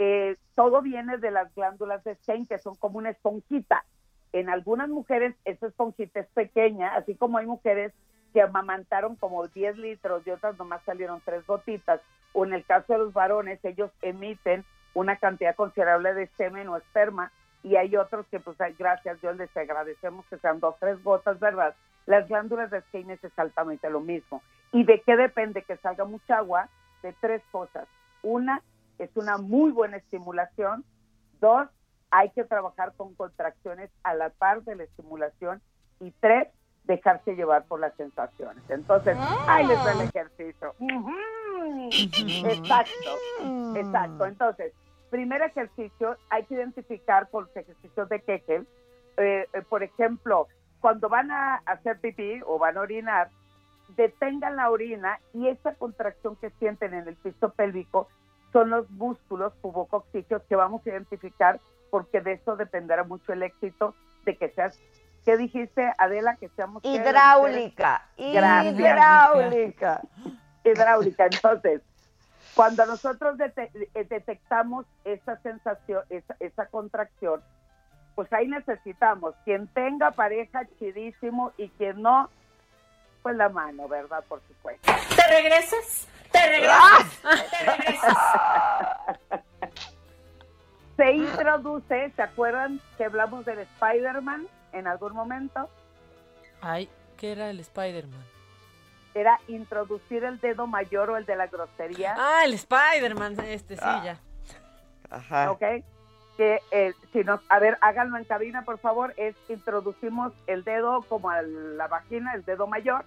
Eh, todo viene de las glándulas de Stein, que son como una esponjita. En algunas mujeres esa esponjita es pequeña, así como hay mujeres que amamantaron como 10 litros y otras nomás salieron tres gotitas, o en el caso de los varones, ellos emiten una cantidad considerable de semen o esperma, y hay otros que, pues, gracias a Dios, les agradecemos que sean dos, tres gotas, ¿verdad? Las glándulas de Skene es exactamente lo mismo. ¿Y de qué depende que salga mucha agua? De tres cosas. Una, es una muy buena estimulación. Dos, hay que trabajar con contracciones a la par de la estimulación. Y tres, dejarse llevar por las sensaciones. Entonces, ahí les va el ejercicio. Exacto, exacto. Entonces, primer ejercicio, hay que identificar con los ejercicios de Kegel, eh, eh, por ejemplo, cuando van a hacer pipí o van a orinar, detengan la orina y esa contracción que sienten en el piso pélvico son los músculos pubococígeos que vamos a identificar porque de eso dependerá mucho el éxito de que seas, ¿qué dijiste Adela? Que seamos. Hidráulica, Gracias. hidráulica. hidráulica. Entonces, cuando nosotros dete- eh, detectamos esa sensación, esa, esa contracción, pues ahí necesitamos quien tenga pareja chidísimo y quien no, pues la mano, ¿verdad? Por supuesto. ¿Te regresas? ¿Te regresas? ¿Te regresas? Se introduce, ¿se acuerdan que hablamos del Spider-Man en algún momento? Ay, ¿qué era el Spider-Man? Era introducir el dedo mayor o el de la grosería. Ah, el Spider-Man, este sí, Ah. ya. Ajá. ¿ok? Que eh, si nos, a ver, háganlo en cabina, por favor, es introducimos el dedo como a la vagina, el dedo mayor,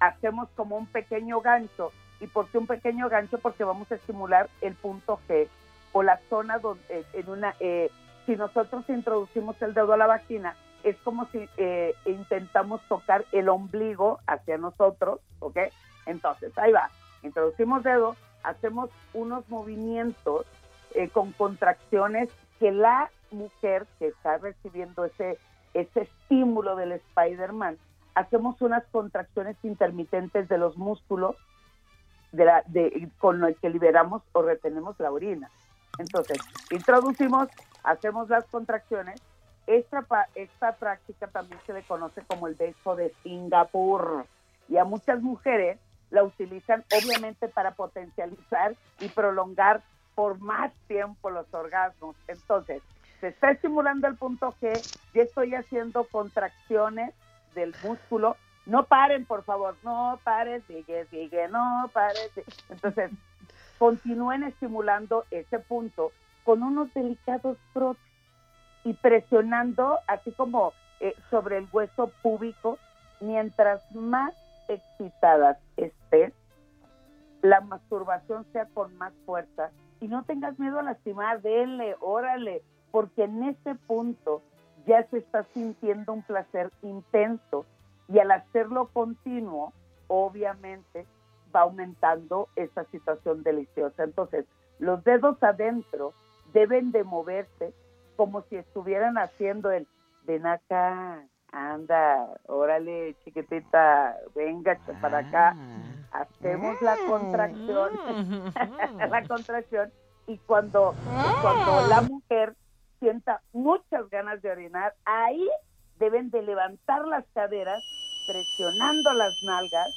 hacemos como un pequeño gancho. ¿Y por qué un pequeño gancho? Porque vamos a estimular el punto G o la zona donde, en una, eh, si nosotros introducimos el dedo a la vagina, es como si eh, intentamos tocar el ombligo hacia nosotros, ¿ok? Entonces, ahí va, introducimos dedo, hacemos unos movimientos eh, con contracciones que la mujer que está recibiendo ese, ese estímulo del Spider-Man, hacemos unas contracciones intermitentes de los músculos de la, de, con el que liberamos o retenemos la orina. Entonces, introducimos, hacemos las contracciones. Esta, esta práctica también se le conoce como el beso de Singapur. Y a muchas mujeres la utilizan obviamente para potencializar y prolongar por más tiempo los orgasmos. Entonces, se está estimulando el punto G, yo estoy haciendo contracciones del músculo no paren, por favor, no paren, sigue, sigue, no paren. Entonces, continúen estimulando ese punto con unos delicados frotes y presionando así como eh, sobre el hueso púbico, mientras más excitadas estés, la masturbación sea con más fuerza y no tengas miedo a lastimar, denle, órale, porque en ese punto ya se está sintiendo un placer intenso y al hacerlo continuo, obviamente va aumentando esa situación deliciosa. Entonces, los dedos adentro deben de moverse como si estuvieran haciendo el ven acá, anda, órale, chiquitita, venga para acá. Hacemos la contracción, [LAUGHS] la contracción, y cuando, cuando la mujer sienta muchas ganas de orinar, ahí deben de levantar las caderas, presionando las nalgas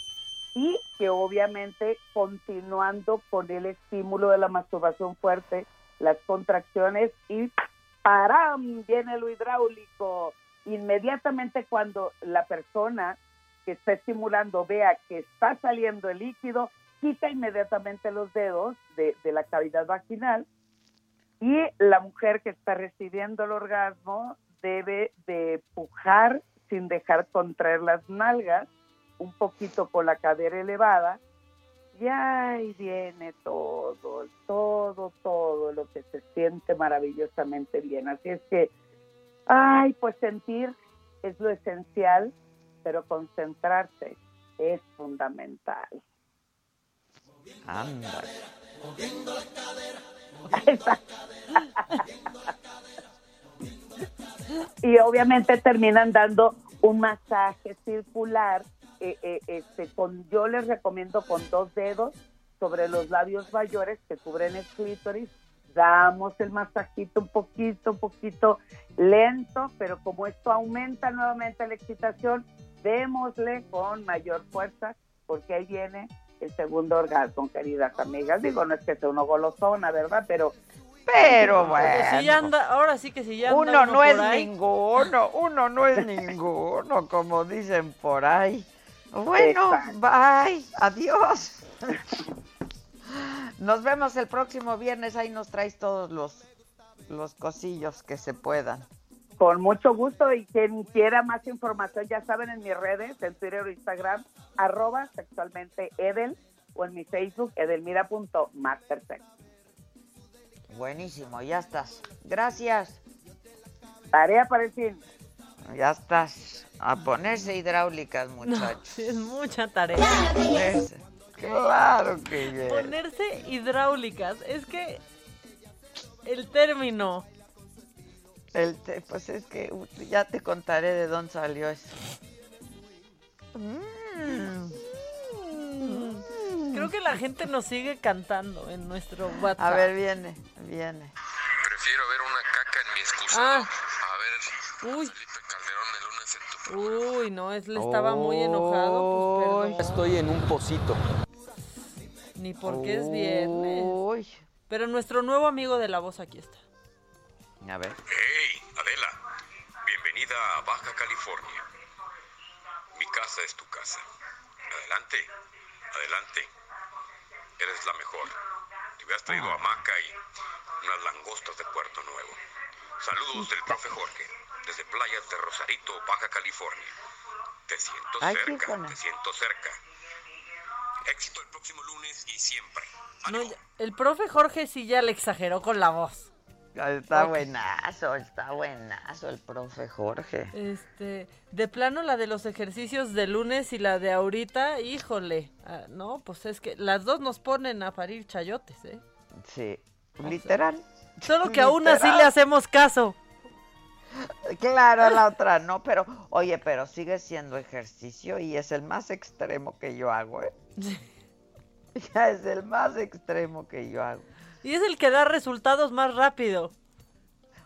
y que obviamente continuando con el estímulo de la masturbación fuerte, las contracciones y ¡param! viene lo hidráulico. Inmediatamente cuando la persona que está estimulando vea que está saliendo el líquido, quita inmediatamente los dedos de, de la cavidad vaginal y la mujer que está recibiendo el orgasmo debe de pujar sin dejar contraer las nalgas, un poquito con la cadera elevada, y ahí viene todo, todo, todo lo que se siente maravillosamente bien. Así es que, ay, pues sentir es lo esencial, pero concentrarse es fundamental. Anda. [LAUGHS] y obviamente terminan dando un masaje circular. eh, eh, este, con, yo les recomiendo con dos dedos sobre los labios mayores que cubren el clítoris. Damos el masajito un poquito, un poquito lento, pero como esto aumenta nuevamente la excitación, démosle con mayor fuerza, porque ahí viene el segundo orgasmo, queridas amigas. Digo, no es que sea uno golosona, ¿verdad? Pero Pero si bueno. ya anda, ahora sí que si ya anda Uno no es ahí. ninguno, uno no es [LAUGHS] ninguno, como dicen por ahí. Bueno, bye, adiós. Nos vemos el próximo viernes, ahí nos traes todos los, los cosillos que se puedan. Con mucho gusto y quien quiera más información, ya saben, en mis redes, en Twitter o Instagram, arroba sexualmente Edel o en mi Facebook, edelmira.mastersex. Buenísimo, ya estás. Gracias. Tarea para el fin. Ya estás. A ponerse hidráulicas, muchachos. [LAUGHS] es mucha tarea. Ponerse. Claro que yes. Ponerse hidráulicas. Es que el término. El te- pues es que ya te contaré de dónde salió eso. Creo que la gente nos sigue cantando en nuestro WhatsApp. A ver, viene, viene. Prefiero ver una caca en mi excusado Ah. a ver Uy. Felipe Calderón el lunes en tu Uy, no, él estaba muy enojado. Pues. Estoy en un pocito. Ni porque es viernes. Pero nuestro nuevo amigo de la voz aquí está. A ver. Hey, Adela, bienvenida a Baja California. Mi casa es tu casa. Adelante, adelante. Eres la mejor. Te hubieras traído hamaca y unas langostas de Puerto Nuevo. Saludos del profe Jorge, desde playas de Rosarito, Baja California. Te siento Ay, cerca, te siento cerca. Éxito el próximo lunes y siempre. No, el profe Jorge sí ya le exageró con la voz. Está Ok. buenazo, está buenazo el profe Jorge. Este, de plano la de los ejercicios de lunes y la de ahorita, híjole. ah, no, pues es que las dos nos ponen a parir chayotes, ¿eh? Sí, literal. Solo que aún [LAUGHS] así le hacemos caso. Claro, la [LAUGHS] otra no, pero oye, pero sigue siendo ejercicio y es el más extremo que yo hago, ¿eh? [LAUGHS] Ya es el más extremo que yo hago. [LAUGHS] Y es el que da resultados más rápido.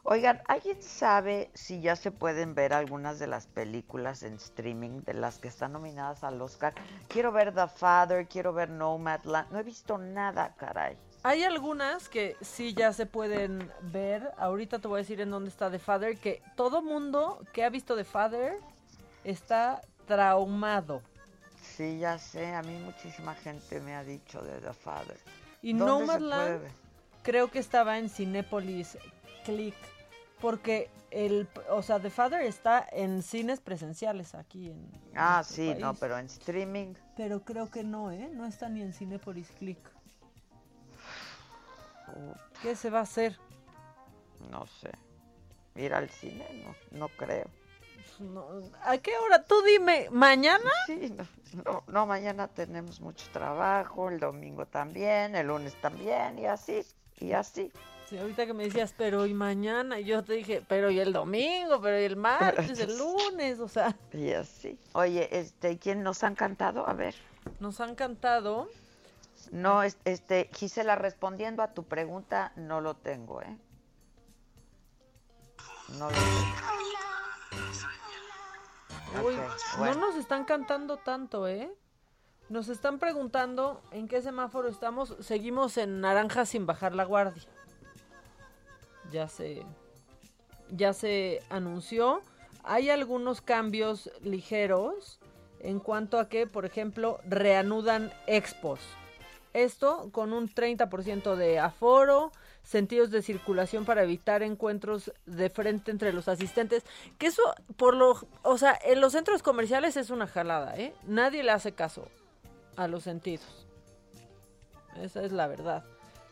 Oigan, ¿alguien sabe si ya se pueden ver algunas de las películas en streaming de las que están nominadas al Oscar? Quiero ver The Father, quiero ver Nomadland. No he visto nada, caray. Hay algunas que sí ya se pueden ver. Ahorita te voy a decir en dónde está The Father, que todo mundo que ha visto The Father está traumado. Sí, ya sé, a mí muchísima gente me ha dicho de The Father. Y ¿Dónde se Nomadland? Creo que estaba en Cinépolis Click porque el, o sea, The Father está en cines presenciales aquí en Ah, sí, no, pero en streaming. Pero creo que no, ¿eh? No está ni en Cinépolis Click. ¿Qué se va a hacer? No sé. Ir al cine, no, no creo. No, ¿A qué hora? Tú dime, ¿mañana? Sí, no, no, no, mañana tenemos mucho trabajo, el domingo también, el lunes también, y así, y así. Sí, ahorita que me decías, pero y mañana, y yo te dije, pero y el domingo, pero y el martes, el [LAUGHS] lunes, o sea, Y así. Oye, este, ¿quién nos han cantado? A ver. nos han cantado. No, es- este, Gisela, respondiendo a tu pregunta, no lo tengo, ¿eh? No lo tengo. Uy, bueno. no nos están cantando tanto, ¿eh? Nos están preguntando en qué semáforo estamos. Seguimos en naranja sin bajar la guardia. Ya se, ya se anunció. Hay algunos cambios ligeros en cuanto a que, por ejemplo, reanudan expos. Esto con un 30% de aforo, sentidos de circulación para evitar encuentros de frente entre los asistentes. Que eso, por lo, o sea, en los centros comerciales es una jalada, ¿eh? Nadie le hace caso a los sentidos. Esa es la verdad.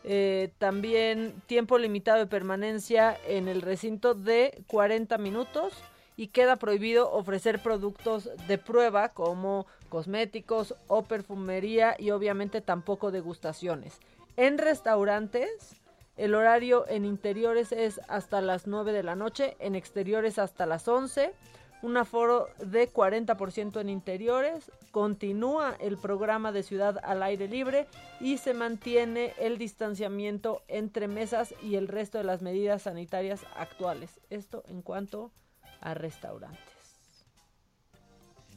Eh, también tiempo limitado de permanencia en el recinto de 40 minutos y queda prohibido ofrecer productos de prueba como cosméticos o perfumería y obviamente tampoco degustaciones. En restaurantes, el horario en interiores es hasta las 9 de la noche, en exteriores hasta las 11. Un aforo de 40% en interiores. Continúa el programa de ciudad al aire libre y se mantiene el distanciamiento entre mesas y el resto de las medidas sanitarias actuales. Esto en cuanto a restaurantes.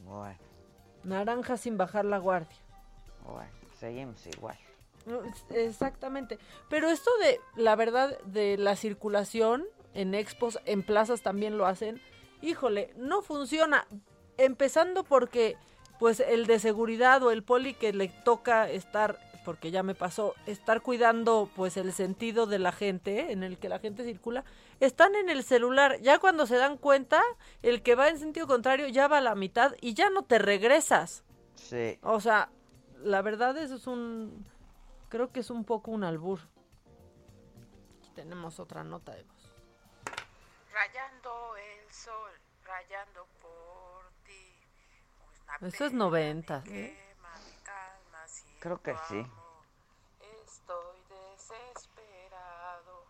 Bueno, Naranja sin bajar la guardia. bueno, seguimos igual. Exactamente. Pero esto de, la verdad, de la circulación en expos, en plazas también lo hacen. Híjole, no funciona. Empezando porque, pues, el de seguridad o el poli que le toca estar, porque ya me pasó, estar cuidando, pues, el sentido de la gente, en el que la gente circula, están en el celular. Ya cuando se dan cuenta, el que va en sentido contrario ya va a la mitad y ya no te regresas. Sí. O sea, la verdad eso es un... Creo que es un poco un albur. Aquí tenemos otra nota de voz. Rayando el sol, rayando por ti. Una Eso es 90. quema, me calma si Creo que sí. estoy desesperado.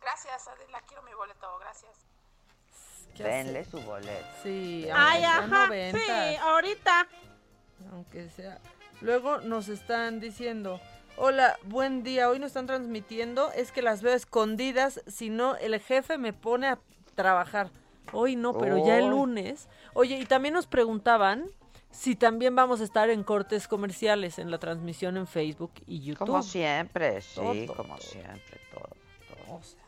Gracias, Adela, quiero mi boleto, gracias. ¿Qué Denle hace? su boleto. Sí, Ay, ajá, 90. sí, ahorita. Aunque sea. Luego nos están diciendo, hola, buen día, hoy nos están transmitiendo, es que las veo escondidas, si no el jefe me pone a trabajar. Hoy no, pero ya el Oh. lunes. Oye, y también nos preguntaban si también vamos a estar en cortes comerciales en la transmisión en Facebook y YouTube. Como siempre, sí, Todo, como todo. siempre, todo. todo. O sea,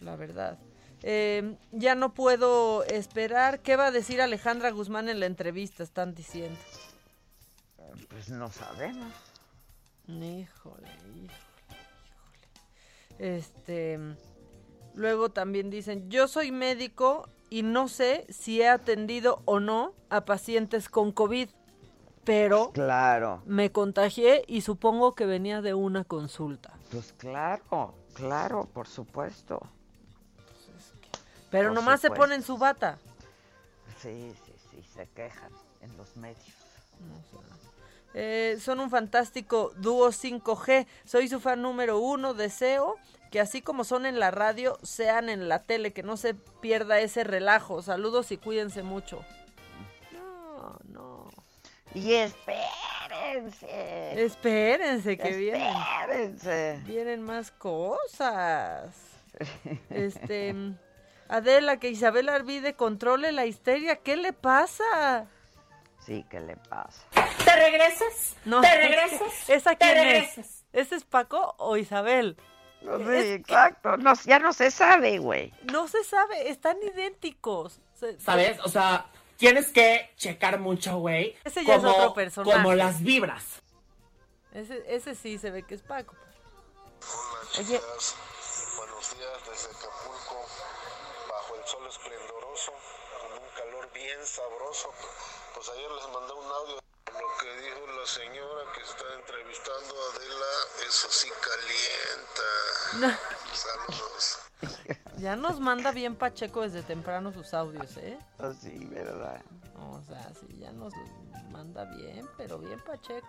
la verdad. Eh, ya no puedo esperar. ¿Qué va a decir Alejandra Guzmán en la entrevista? Están diciendo. Pues no sabemos. Híjole, híjole, híjole. Este. Luego también dicen: Yo soy médico y no sé si he atendido o no a pacientes con COVID. Pero Claro. me contagié y supongo que venía de una consulta. Pues claro, claro, por supuesto. Pero Por nomás se supuesto. ponen su bata. Sí, sí, sí, se quejan en los medios. Eh, son un fantástico dúo 5G. Soy su fan número uno. Deseo que así como son en la radio, sean en la tele, que no se pierda ese relajo. Saludos y cuídense mucho. No, no. Y espérense. Espérense que vienen. Espérense. Vienen más cosas. Este. Adela, que Isabel Arvide controle la histeria. ¿Qué le pasa? Sí, ¿qué le pasa? ¿Te regresas? No, ¿Te regresas? ¿Esa ¿Te quién regresas? es? ¿Ese es Paco o Isabel? No sé, exacto. No, ya no se sabe, güey. No se sabe, están idénticos. ¿Sabes? O sea, tienes que checar mucho, güey. Ese ya es otro personaje. Como las vibras. Ese, ese sí se ve que es Paco. Oye. Buenos días desde Acapulco, bajo el sol esplendoroso, con un calor bien sabroso. Pues ayer les mandé un audio. Lo que dijo la señora que está entrevistando a Adela, eso sí calienta. Saludos. Ya nos manda bien Pacheco desde temprano sus audios, ¿eh? Sí, ¿verdad? O sea, sí, ya nos manda bien, pero bien Pacheco.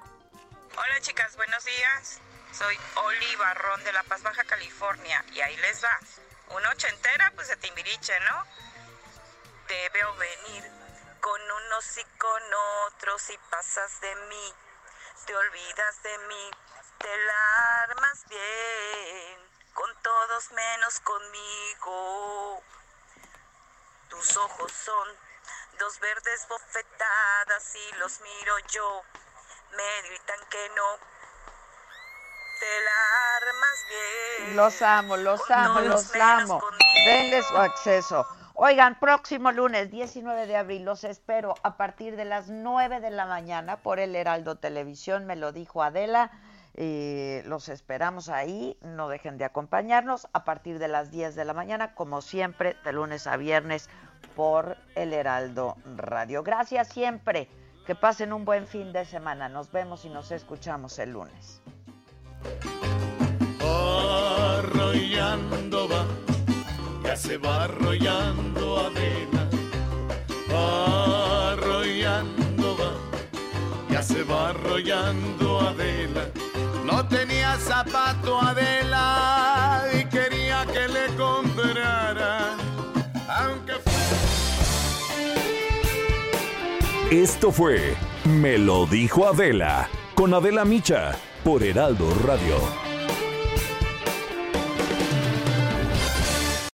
Hola chicas, buenos días. Soy Oli Barrón de La Paz, Baja California. Y ahí les va. Una ochentera, pues de Timbiriche, ¿no? Veo venir con unos y con otros y pasas de mí. Te olvidas de mí, te la armas bien. Con todos menos conmigo. Tus ojos son dos verdes bofetadas y los miro yo. Me gritan que no. Te la armas bien. Los amo, los amo, los amo. Denle su acceso. Oigan, próximo lunes 19 de abril los espero a partir de las 9 de la mañana por el Heraldo Televisión, me lo dijo Adela. eh, los esperamos ahí, no dejen de acompañarnos a partir de las 10 de la mañana, como siempre, de lunes a viernes por el Heraldo Radio. Gracias siempre, que pasen un buen fin de semana. Nos vemos y nos escuchamos el lunes. va, ya se va arrollando Adela, arrollando va, ya se va arrollando Adela. No tenía zapato Adela y quería que le comprara, aunque Esto fue Me lo dijo Adela con Adela Micha por Heraldo Radio.